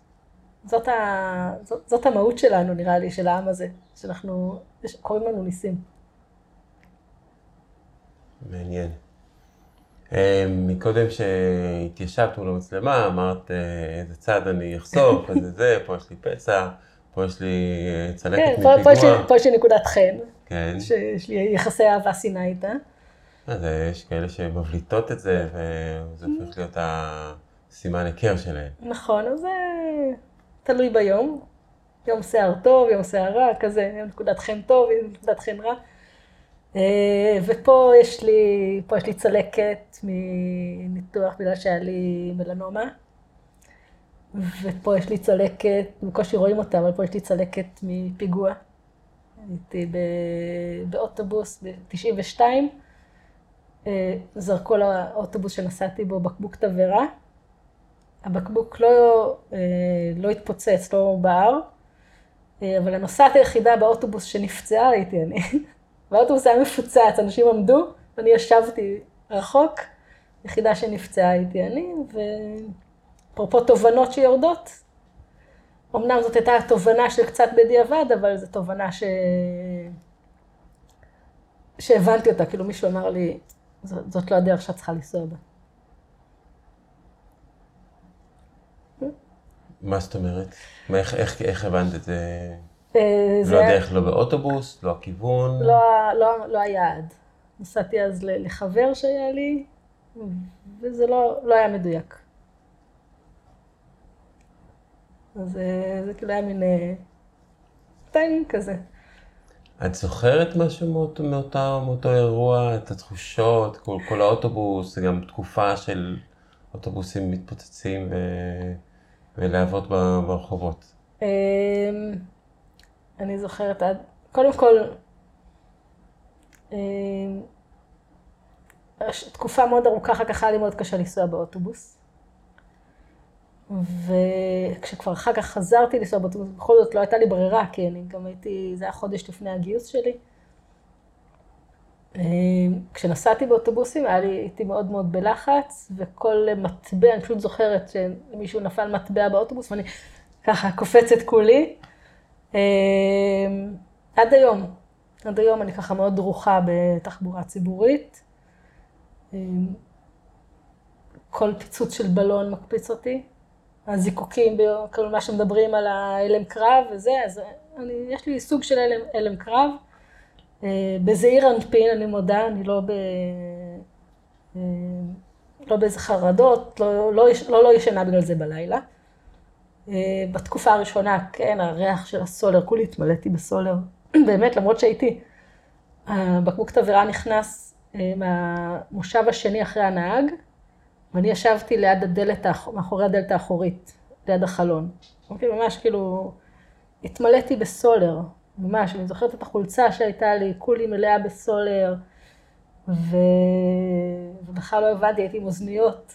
זאת, ה... זאת, זאת המהות שלנו, נראה לי, של העם הזה, שאנחנו... קוראים לנו ניסים. מעניין. אה, מקודם שהתיישבת מול המצלמה, אמרת אה, איזה צד אני אחשוף, איזה זה, פה יש לי פצע, פה יש לי אה, צלקת כן, מפיגוע. פה, פה יש לי נקודת חן. כן. שיש לי יחסי אהבה שנאה איתה. אז יש כאלה שמבליטות את זה, וזה הופך להיות הסימן היכר שלהם. נכון, אז זה תלוי ביום. יום שיער טוב, יום שיער רע, כזה, יום נקודת חן טוב, יום נקודת חן רע. אה, ופה יש לי, פה יש לי צלקת מניתוח בגלל שהיה לי מלנומה. ופה יש לי צלקת, בקושי רואים אותה, אבל פה יש לי צלקת מפיגוע. הייתי באוטובוס ב-92, אה, זרקו לאוטובוס שנסעתי בו בקבוק תבערה. הבקבוק לא, אה, לא התפוצץ, לא בער, אה, אבל הנוסעת היחידה באוטובוס שנפצעה הייתי אני. והאוטובוס היה מפוצץ, אנשים עמדו, ואני ישבתי רחוק, יחידה שנפצעה הייתי אני, אפרופו תובנות שיורדות, אמנם זאת הייתה תובנה של קצת בדיעבד, אבל זו תובנה ש... שהבנתי אותה, כאילו מישהו אמר לי, זאת, לא הדרך שאת צריכה לנסוע בה. Hmm? מה זאת אומרת? מה, איך, איך, איך הבנת את זה? אה, לא זה... לא הדרך, לא באוטובוס, לא הכיוון? לא, לא, לא היעד. נסעתי אז לחבר שהיה לי, וזה לא, לא היה מדויק. אז אה, זה כאילו היה מין אה, טיימינג כזה. את זוכרת משהו מאותו, מאותה, מאותו אירוע, את התחושות, כל, כל האוטובוס, זה גם תקופה של אוטובוסים מתפוצצים ו... ולהבות ברחובות. אמ, אני זוכרת עד, קודם כל, תקופה מאוד ארוכה אחר כך היה לי מאוד קשה לנסוע באוטובוס. וכשכבר אחר כך חזרתי לנסוע באוטובוס, בכל זאת לא הייתה לי ברירה, כי אני גם הייתי, זה היה חודש לפני הגיוס שלי. אמ, כשנסעתי באוטובוסים היה לי, הייתי מאוד מאוד בלחץ, וכל מטבע, אני פשוט זוכרת שמישהו נפל מטבע באוטובוס, ואני ככה קופצת כולי. אמ, עד היום, עד היום אני ככה מאוד דרוכה בתחבורה ציבורית. אמ, כל פיצוץ של בלון מקפיץ אותי. הזיקוקים, כל מה שמדברים על ההלם קרב וזה, אז אני, יש לי סוג של הלם, הלם קרב. אה, בזעיר אנפין, אני מודה, אני לא ב... אה, לא באיזה חרדות, לא, לא, לא, לא ישנה בגלל זה בלילה. אה, בתקופה הראשונה, כן, הריח של הסולר, כולי התמלאתי בסולר. באמת, למרות שהייתי, הבקבוק תבערה נכנס מהמושב השני אחרי הנהג, ואני ישבתי ליד הדלת, מאחורי הדלת האחורית, ליד החלון. אוקיי, ממש כאילו, התמלאתי בסולר, ממש, אני זוכרת את החולצה שהייתה לי, כולי מלאה בסולר, ו... ובכלל לא הבנתי, הייתי עם אוזניות,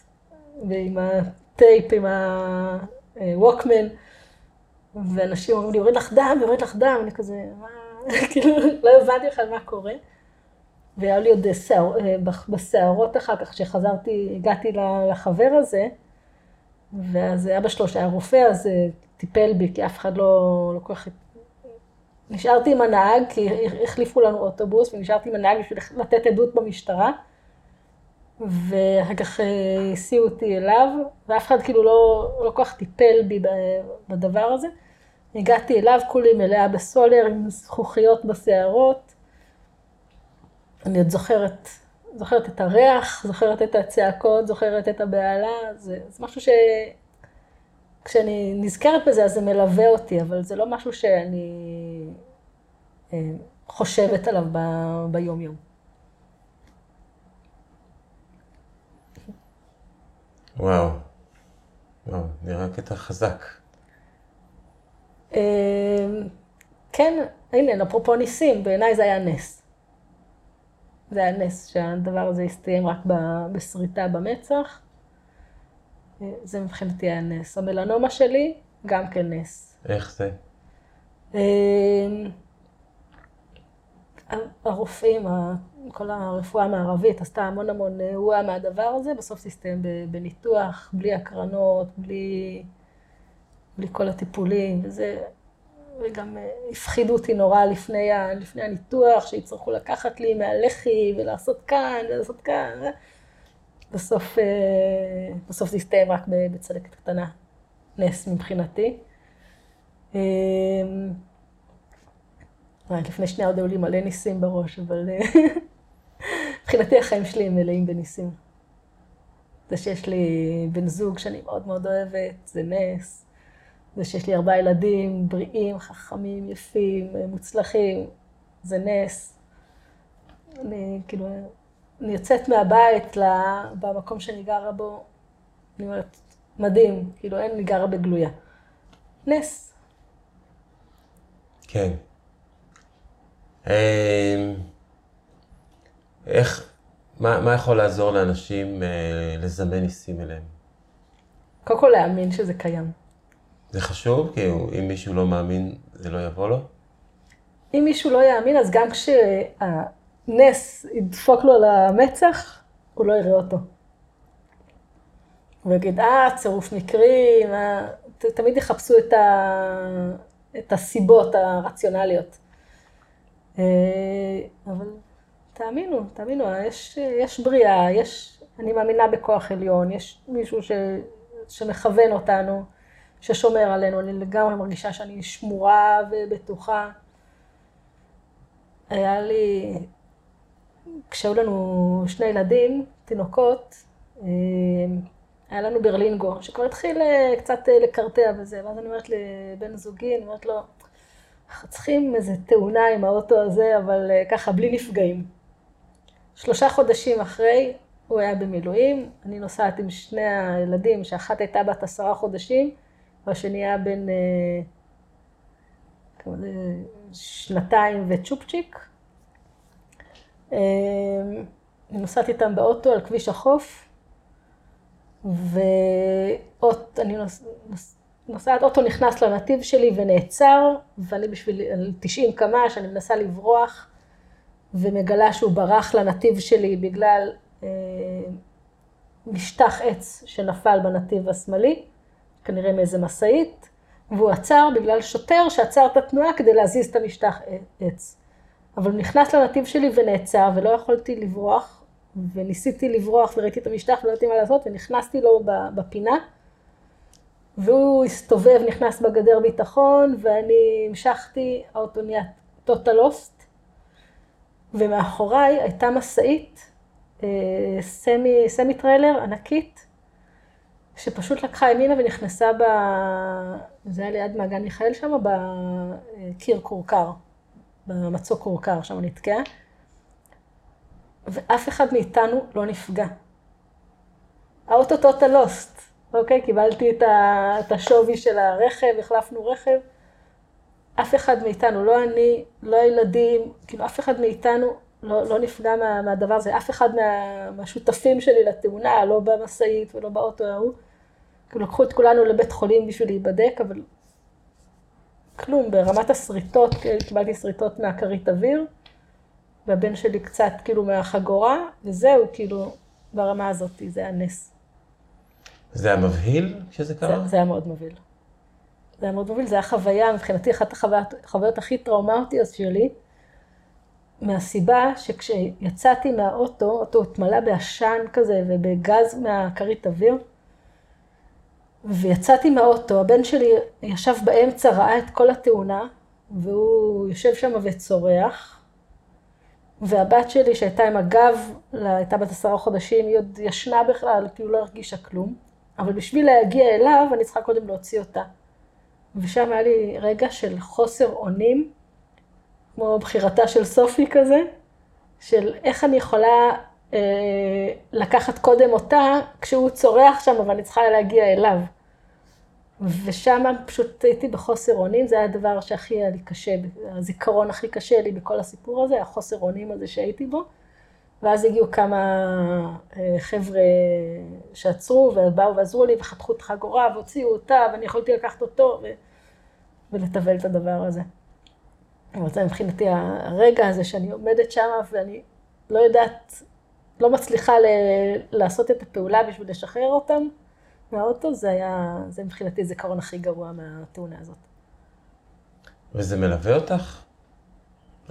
ועם הטייפ, עם הווקמן, ואנשים אומרים לי, יורד לך דם, יורד לך דם, אני כזה, מה, כאילו, לא הבנתי בכלל מה קורה. והיה לי עוד שער, אה, בשערות אחר כך, כשחזרתי, הגעתי לחבר הזה, ואז אבא שלו, שהיה רופא, אז אה, טיפל בי, כי אף אחד לא, לא כל כך... נשארתי עם הנהג, כי החליפו לנו אוטובוס, ונשארתי עם הנהג בשביל לתת עדות במשטרה. ואחר כך אה, הסיעו אותי אליו, ואף אחד כאילו לא, לא כל כך טיפל בי בדבר הזה. הגעתי אליו, כולי מלאה בסולר, עם זכוכיות בשערות. אני עוד זוכרת, זוכרת את הריח, זוכרת את הצעקות, זוכרת את הבהלה, זה, זה משהו ש... כשאני נזכרת בזה, אז זה מלווה אותי, אבל זה לא משהו שאני אה, חושבת עליו ב, ביום-יום. וואו. וואו, נראה קטע חזק. אה, כן, הנה, אפרופו ניסים, בעיניי זה היה נס. זה היה נס שהדבר הזה הסתיים רק ב- בסריטה במצח. אה, זה מבחינתי היה נס. המלנומה שלי, גם כן נס. איך זה? אה, הרופאים, כל הרפואה המערבית עשתה המון המון אירוע מהדבר הזה, בסוף זה הסתיים בניתוח, בלי הקרנות, בלי, בלי כל הטיפולים, וזה, וגם אה, הפחידו אותי נורא לפני, ה, לפני הניתוח, שיצטרכו לקחת לי מהלחי ולעשות כאן ולעשות כאן. בסוף, אה, בסוף זה הסתיים רק בצלקת קטנה, נס מבחינתי. וואי, לפני שנייה עוד היו לי מלא ניסים בראש, אבל אה, מבחינתי החיים שלי הם מלאים בניסים. זה שיש לי בן זוג שאני מאוד מאוד אוהבת, זה נס. זה שיש לי ארבעה ילדים בריאים, חכמים, יפים, מוצלחים, זה נס. אני כאילו, אני יוצאת מהבית ל- במקום שאני גרה בו, אני אומרת, מדהים, כאילו אין לי גרה בגלויה. נס. כן. אמ, איך, מה, מה יכול לעזור לאנשים אה, לזמן ניסים אליהם? קודם כל להאמין שזה קיים. זה חשוב? כי הוא- אם מישהו לא מאמין, זה לא יבוא לו? אם מישהו לא יאמין, אז גם כשהנס ידפוק לו על המצח, הוא לא יראה אותו. הוא יגיד, אה, צירוף מקרים, אה, תמיד יחפשו את, ה... את הסיבות הרציונליות. אה, אבל תאמינו, תאמינו, יש, יש בריאה, יש, אני מאמינה בכוח עליון, יש מישהו ש, שמכוון אותנו, ששומר עלינו, אני לגמרי מרגישה שאני שמורה ובטוחה. היה לי, כשהיו לנו שני ילדים, תינוקות, אה, היה לנו ברלינגו, שכבר התחיל אה, קצת אה, לקרטע וזה, ואז אני אומרת לבן זוגי, אני אומרת לו, אנחנו צריכים איזה תאונה עם האוטו הזה, אבל ככה, בלי נפגעים. שלושה חודשים אחרי, הוא היה במילואים, אני נוסעת עם שני הילדים, שאחת הייתה בת עשרה חודשים, והשני היה בן שנתיים וצ'ופצ'יק. אני נוסעת איתם באוטו על כביש החוף, ואות, אני נוס, נוסעת, אוטו נכנס לנתיב שלי ונעצר, ואני בשביל 90 קמ"ש, אני מנסה לברוח, ומגלה שהוא ברח לנתיב שלי בגלל אה, משטח עץ שנפל בנתיב השמאלי, כנראה מאיזה משאית, והוא עצר בגלל שוטר שעצר את התנועה כדי להזיז את המשטח עץ. אבל הוא נכנס לנתיב שלי ונעצר, ולא יכולתי לברוח, וניסיתי לברוח וראיתי את המשטח ולא ידעתי מה לעשות, ונכנסתי לו בפינה, והוא הסתובב, נכנס בגדר ביטחון, ואני המשכתי, האוטו נהיה טוטלוסט, ומאחוריי הייתה משאית, אה, סמי, סמי טריילר ענקית, שפשוט לקחה ימינה ונכנסה ב... זה היה ליד מעגן מיכאל שם, בקיר כורכר, במצוק כורכר, שם נתקעה. ואף אחד מאיתנו לא נפגע. האוטו total lost, אוקיי? קיבלתי את, ה, את השווי של הרכב, החלפנו רכב. אף אחד מאיתנו, לא אני, לא הילדים, כאילו אף אחד מאיתנו לא, לא נפגע מה, מהדבר הזה. אף אחד מה, מהשותפים שלי לתאונה, לא במשאית ולא באוטו ההוא. לקחו את כולנו לבית חולים בשביל להיבדק, אבל כלום, ברמת השריטות, קיבלתי שריטות מהכרית אוויר. והבן שלי קצת כאילו מהחגורה, וזהו, כאילו, ברמה הזאת, זה היה נס. זה היה מבהיל כשזה קרה? זה, זה היה מאוד מבהיל. זה היה מאוד מבהיל, זה היה חוויה, מבחינתי אחת החוויות, החוויות הכי טראומטיות שלי, מהסיבה שכשיצאתי מהאוטו, האוטו התמלא בעשן כזה ובגז מהכרית אוויר, ויצאתי מהאוטו, הבן שלי ישב באמצע, ראה את כל התאונה, והוא יושב שם וצורח, והבת שלי שהייתה עם הגב, הייתה בת עשרה חודשים, היא עוד ישנה בכלל, כאילו לא הרגישה כלום. אבל בשביל להגיע אליו, אני צריכה קודם להוציא אותה. ושם היה לי רגע של חוסר אונים, כמו בחירתה של סופי כזה, של איך אני יכולה אה, לקחת קודם אותה, כשהוא צורח שם, אבל אני צריכה להגיע אליו. ושם פשוט הייתי בחוסר אונים, זה היה הדבר שהכי היה לי קשה, הזיכרון הכי קשה לי בכל הסיפור הזה, החוסר אונים הזה שהייתי בו. ואז הגיעו כמה אה, חבר'ה שעצרו ובאו ועזרו לי וחתכו את החגורה והוציאו אותה ואני יכולתי לקחת אותו ו... ולטבל את הדבר הזה. אבל זה מבחינתי הרגע הזה שאני עומדת שם ואני לא יודעת, לא מצליחה ל... לעשות את הפעולה בשביל לשחרר אותם. מהאוטו, זה היה, זה מבחינתי זיכרון הכי גרוע מהתאונה הזאת. וזה מלווה אותך?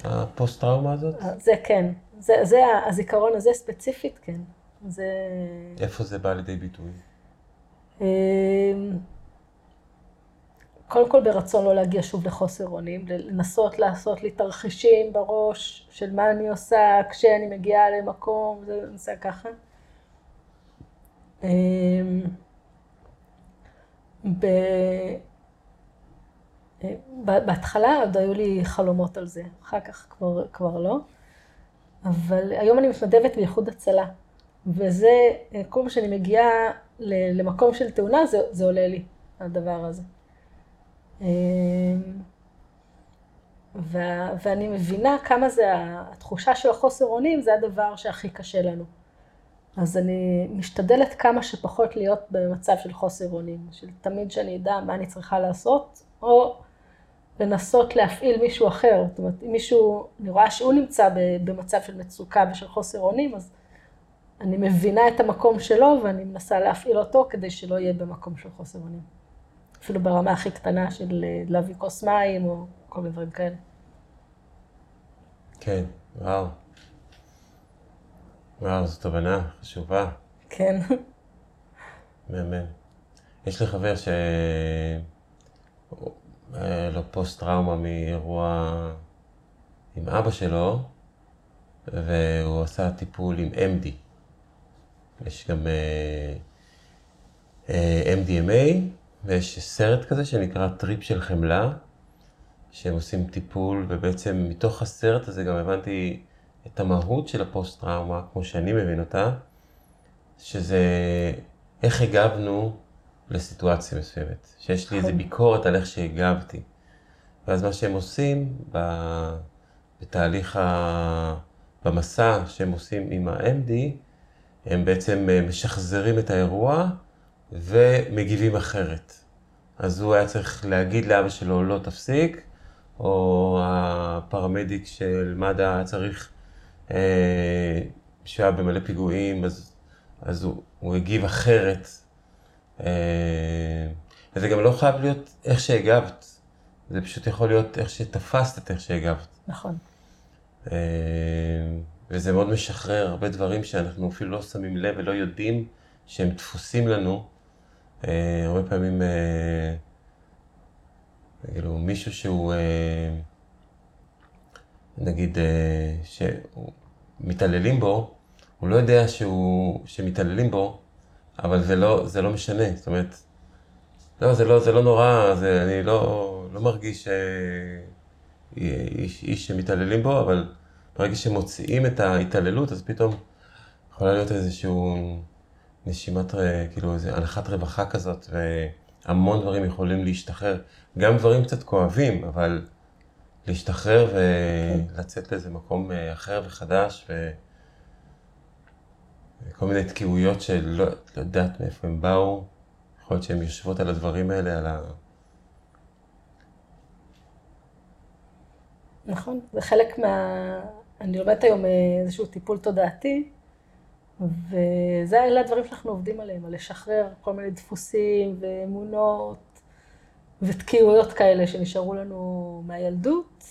הפוסט-טראומה הזאת? זה כן. זה, זה הזיכרון הזה ספציפית, כן. זה... איפה זה בא לידי ביטוי? אמ, קודם כל ברצון לא להגיע שוב לחוסר אונים, לנסות לעשות לי תרחישים בראש של מה אני עושה כשאני מגיעה למקום, זה נעשה ככה. אמ, ב... בהתחלה עוד היו לי חלומות על זה, אחר כך כבר, כבר לא. אבל היום אני מתנדבת באיחוד הצלה, וזה, כל פעם שאני מגיעה למקום של תאונה, זה, זה עולה לי, הדבר הזה. אמ, ו, ואני מבינה כמה זה, התחושה של החוסר אונים, זה הדבר שהכי קשה לנו. אז אני משתדלת כמה שפחות להיות במצב של חוסר אונים, של תמיד שאני אדע מה אני צריכה לעשות, או לנסות להפעיל מישהו אחר. זאת אומרת, אם מישהו, אני רואה שהוא נמצא במצב של מצוקה ושל חוסר אונים, אז אני מבינה את המקום שלו ואני מנסה להפעיל אותו כדי שלא יהיה במקום של חוסר אונים. אפילו ברמה הכי קטנה של להביא כוס מים או כל מיני דברים כאלה. כן, וואו. וואו, זו תובנה חשובה. כן. מהמם. יש לי חבר שהיה לו פוסט טראומה מאירוע עם אבא שלו, והוא עשה טיפול עם MD. יש גם אה, אה, MDMA, ויש סרט כזה שנקרא טריפ של חמלה, שהם עושים טיפול, ובעצם מתוך הסרט הזה גם הבנתי את המהות של הפוסט-טראומה, כמו שאני מבין אותה, שזה איך הגבנו לסיטואציה מסוימת. שיש לי איזו נכון. ביקורת על איך שהגבתי. ואז מה שהם עושים בתהליך, ה... במסע שהם עושים עם ה-MD, הם בעצם אה, משחזרים את האירוע ומגיבים אחרת. אז הוא היה צריך להגיד לאבא שלו, לא תפסיק, או הפרמדיק של מד"א היה צריך, שהיה במלא פיגועים, אז, אז הוא, הוא הגיב אחרת. אה, וזה גם לא חייב להיות איך שהגבת, זה פשוט יכול להיות איך שתפסת את איך שהגבת. נכון. אה, וזה מאוד משחרר הרבה דברים שאנחנו אפילו לא שמים לב ולא יודעים שהם דפוסים לנו. אה, הרבה פעמים, אה, כאילו, מישהו שהוא, נגיד, שמתעללים בו, הוא לא יודע שהוא, שמתעללים בו, אבל זה לא, זה לא משנה. זאת אומרת, לא, זה לא, זה לא נורא, זה, אני לא, לא מרגיש איש, איש שמתעללים בו, אבל ברגע שמוציאים את ההתעללות, אז פתאום יכולה להיות איזשהו נשימת, כאילו איזו הנחת רווחה כזאת, והמון דברים יכולים להשתחרר. גם דברים קצת כואבים, אבל להשתחרר ולצאת לאיזה מקום אה, אחר וחדש. וכל מיני תקיעויות שלא לא יודעת מאיפה הם באו. יכול להיות שהן יושבות על הדברים האלה, על ה... נכון, זה חלק מה... אני לומדת היום אה, איזשהו טיפול תודעתי, וזה אלה הדברים שאנחנו עובדים עליהם, על לשחרר כל מיני דפוסים ואמונות ותקיעויות כאלה שנשארו לנו מהילדות.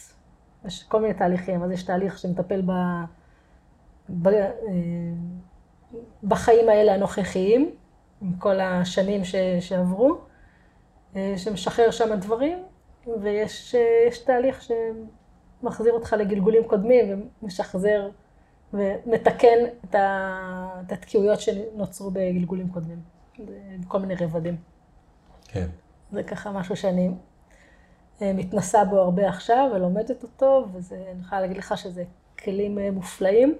יש כל מיני תהליכים, אז יש תהליך שמטפל ב... ב... אה, בחיים האלה הנוכחיים, עם כל השנים ש... שעברו, אה, שמשחרר שם דברים, ויש תהליך ש... מחזיר אותך לגלגולים קודמים ומשחזר ומתקן את, התקיעויות שנוצרו בגלגולים קודמים, בכל מיני רבדים. כן. זה ככה משהו שאני אה, מתנסה בו הרבה עכשיו ולומדת אותו, ואני יכולה להגיד לך שזה כלים אה, מופלאים.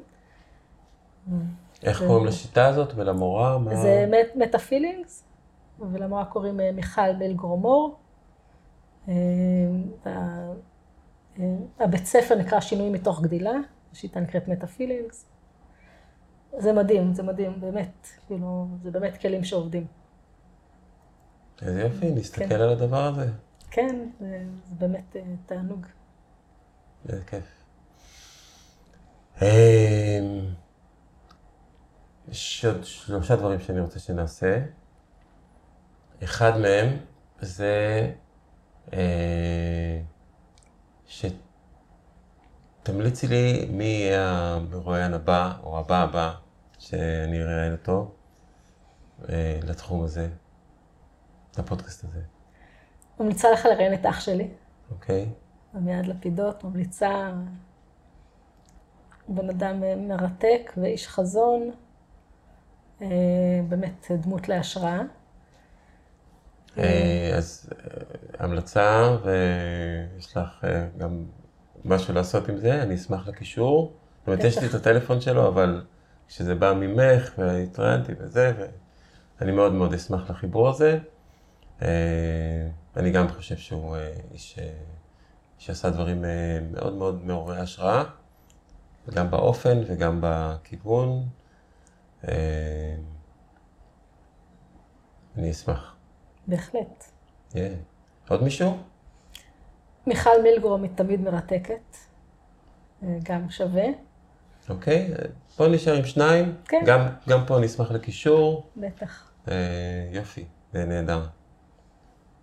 איך קוראים לשיטה הזאת ולמורה? מה... זה מטה פילינגס, ולמורה קוראים אה, מיכל מלגרומור. הבית ספר נקרא שינוי מתוך גדילה, השיטה נקראת מטה פילינגס. זה מדהים, זה מדהים, באמת, כאילו, זה באמת כלים שעובדים. איזה יופי, נסתכל כן. על הדבר הזה. כן, זה, זה באמת uh, תענוג. איזה כיף. אמ, יש עוד שלושה דברים שאני רוצה שנעשה. אחד מהם זה... אה, שתמליצי לי מי יהיה המרואיין הבא, או הבא הבא, שאני אראיין אותו אה, לתחום הזה, לפודקאסט הזה. ממליצה לך לראיין את אח שלי. אוקיי. עמיעד לפידות, ממליצה, בן אדם מרתק ואיש חזון, אה, באמת דמות להשראה. אה, אז אה, המלצה, ויש לך אה, גם משהו לעשות עם זה, אני אשמח לקישור. זאת אומרת, יש לי את הטלפון שלו, אבל כשזה בא ממך, והתראיינתי וזה, ואני מאוד מאוד אשמח לחיבור הזה. אני גם חושב שהוא איש שעשה דברים מאוד מאוד מעוררי השראה, גם באופן וגם בכיוון. אני אשמח. בהחלט. Yeah. עוד מישהו? מיכל מילגרום היא תמיד מרתקת, אה, גם שווה. אוקיי, okay. בוא נשאר עם שניים. כן. גם, גם פה נשמח לקישור. בטח. אה, יופי, זה נהדר.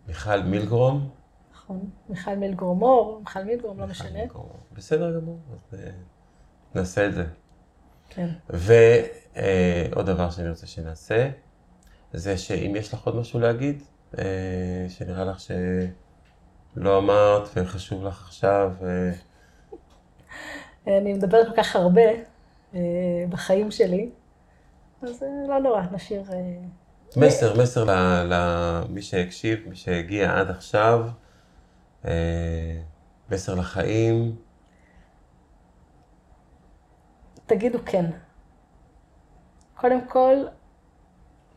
מיכל מילגרום. נכון, מיכל מילגרומור, מיכל מילגרום, לא משנה. מילגרום. בסדר גמור, אז אה, נעשה את זה. כן. ועוד אה, דבר שאני רוצה שנעשה, זה שאם יש לך עוד משהו להגיד, אה, שנראה לך שלא אמרת וחשוב לך עכשיו. אני מדברת כל כך הרבה בחיים שלי, אז לא נורא, נשאיר... מסר, מסר למי שהקשיב, מי שהגיע עד עכשיו, אה, מסר לחיים. תגידו כן. קודם כל,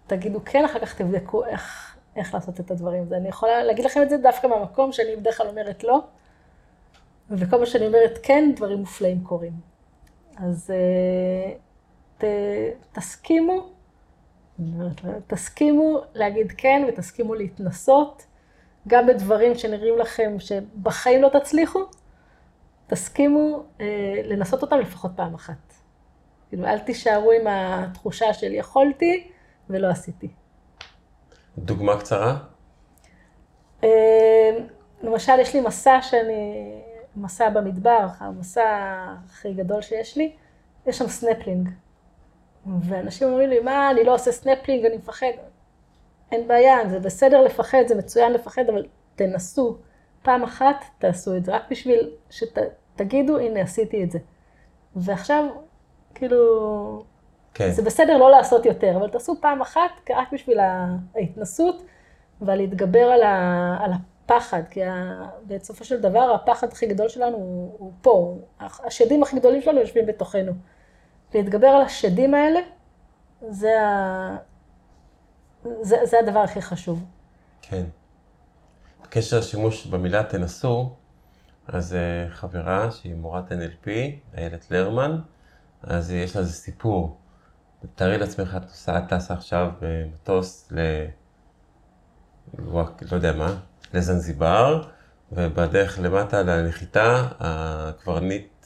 תגידו כן, אחר כך תבדקו איך, איך לעשות את הדברים. אני יכולה להגיד לכם את זה דווקא מהמקום שאני בדרך כלל אומרת לא, וכל מה שאני אומרת כן, דברים מופלאים קורים. אז אה, ת, תסכימו, תסכימו להגיד כן ותסכימו להתנסות, גם בדברים שנראים לכם שבחיים לא תצליחו, תסכימו אה, לנסות אותם לפחות פעם אחת. כאילו, אל תישארו עם התחושה של יכולתי ולא עשיתי. דוגמה קצרה? אה, למשל, יש לי מסע שאני, מסע במדבר, המסע הכי גדול שיש לי, יש שם סנפלינג. ואנשים אומרים לי, מה, אני לא עושה סנפלינג, אני מפחד. אין בעיה, זה בסדר לפחד, זה מצוין לפחד, אבל תנסו. פעם אחת תעשו את זה, רק בשביל שתגידו, הנה, עשיתי את זה. ועכשיו, כאילו, כן. זה בסדר לא לעשות יותר, אבל תעשו פעם אחת, רק בשביל ההתנסות, ולהתגבר על, ה, על הפחד, כי ה, בסופו של דבר הפחד הכי גדול שלנו הוא, הוא פה, השדים הכי גדולים שלנו יושבים בתוכנו. להתגבר על השדים האלה, זה, ה, זה, זה הדבר הכי חשוב. כן. בקשר לשימוש במילה תנסו, אז אה, חברה שהיא מורת NLP, איילת לרמן, אז יש לה איזה סיפור. תארי לעצמך, את נוסעת, טסה עכשיו במטוס ל... לא יודע מה, לזנזיבר, ובדרך למטה לנחיתה, הקברניט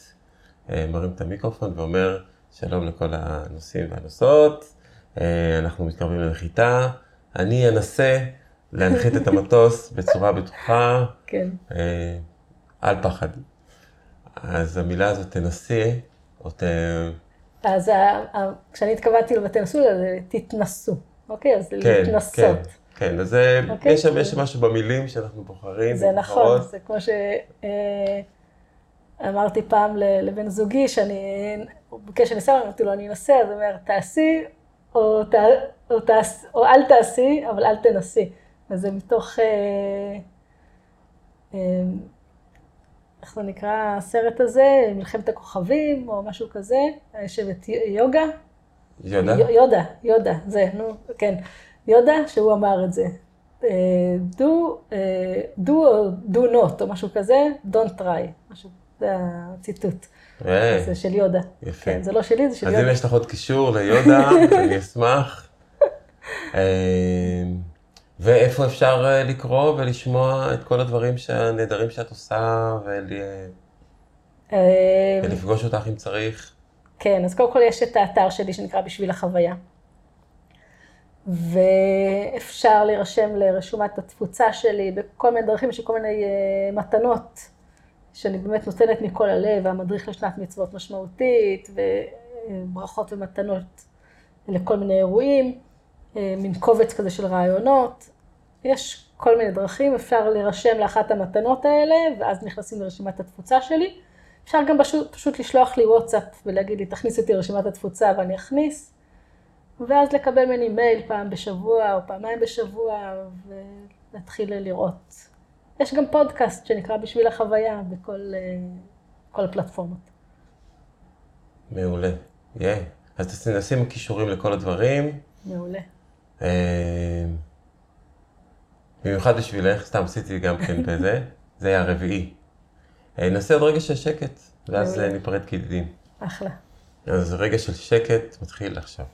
אה, מרים את המיקרופון ואומר, שלום לכל הנוסעים והנוסעות, אה, אנחנו מתקרבים לנחיתה, אני אנסה להנחית את המטוס בצורה בטוחה, כן. אה, אל פחד. אז המילה הזאת תנסי, או ת... אז ה, ה, כשאני התכוונתי לבתי-נסו, אז תתנסו, אוקיי? אז כן, להתנסות. כן, כן, אז זה- אוקיי. יש שם משהו במילים שאנחנו בוחרים. זה נכון. זה כמו שאמרתי פעם לבן זוגי, שאני, הוא ביקש שאני אעשה, אמרתי לו, אני אנסה, אז הוא אומר, תעשי, או, ת, או, תעש, או אל תעשי, אבל אל תנסי. אז זה מתוך, אה, אה, איך זה נקרא הסרט הזה, מלחמת הכוכבים, או משהו כזה, יש את יוגה, יודה? יודה, יודה, זה, נו, כן. יודה, שהוא אמר את זה. אה, do, do או do not, או משהו כזה, don't try. משהו, זה הציטוט. אה, זה של יודה. יפה. כן, זה לא שלי, זה של אז אם יודה. יש לך עוד קישור ליודה, אני אשמח. אה, ואיפה אפשר אה, לקרוא ולשמוע את כל הדברים הנהדרים שאת עושה, ול- ולפגוש אותך אם צריך? כן, אז קודם כל יש את האתר שלי שנקרא בשביל החוויה. ואפשר להירשם לרשומת התפוצה שלי בכל מיני דרכים, יש כל מיני מתנות שאני באמת נותנת מכל הלב, המדריך לשנת מצוות משמעותית, וברכות ומתנות לכל מיני אירועים, אה, מין קובץ כזה של רעיונות. יש כל מיני דרכים, אפשר להירשם לאחת המתנות האלה, ואז נכנסים לרשימת התפוצה שלי. אפשר גם פשוט, פשוט לשלוח לי וואטסאפ ולהגיד לי, תכניס אותי לרשימת התפוצה ואני אכניס, ואז לקבל ממני מייל פעם בשבוע או פעמיים בשבוע, ולהתחיל לראות. יש גם פודקאסט שנקרא בשביל החוויה בכל אה, הפלטפורמות. מעולה. יהיה. אז נשים קישורים לכל הדברים. מעולה. אה, במיוחד בשבילך, סתם עשיתי גם כן בזה, זה היה הרביעי. אה, נעשה עוד רגע של שקט, ואז ניפרד כידידים. אחלה. אז רגע של שקט מתחיל עכשיו.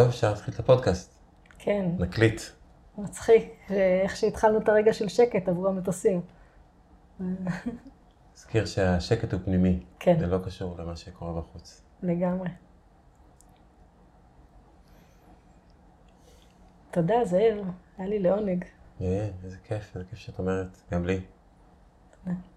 טוב, אפשר להתחיל את הפודקאסט. כן, נקליט. מצחיק, איך שהתחלנו את הרגע של שקט עבור המטוסים. אזכיר שהשקט הוא פנימי. כן. זה לא קשור למה שקורה בחוץ. לגמרי. תודה, זאב, היה לי לעונג. יהיה, איזה כיף, איזה כיף שאת אומרת, גם לי. תודה.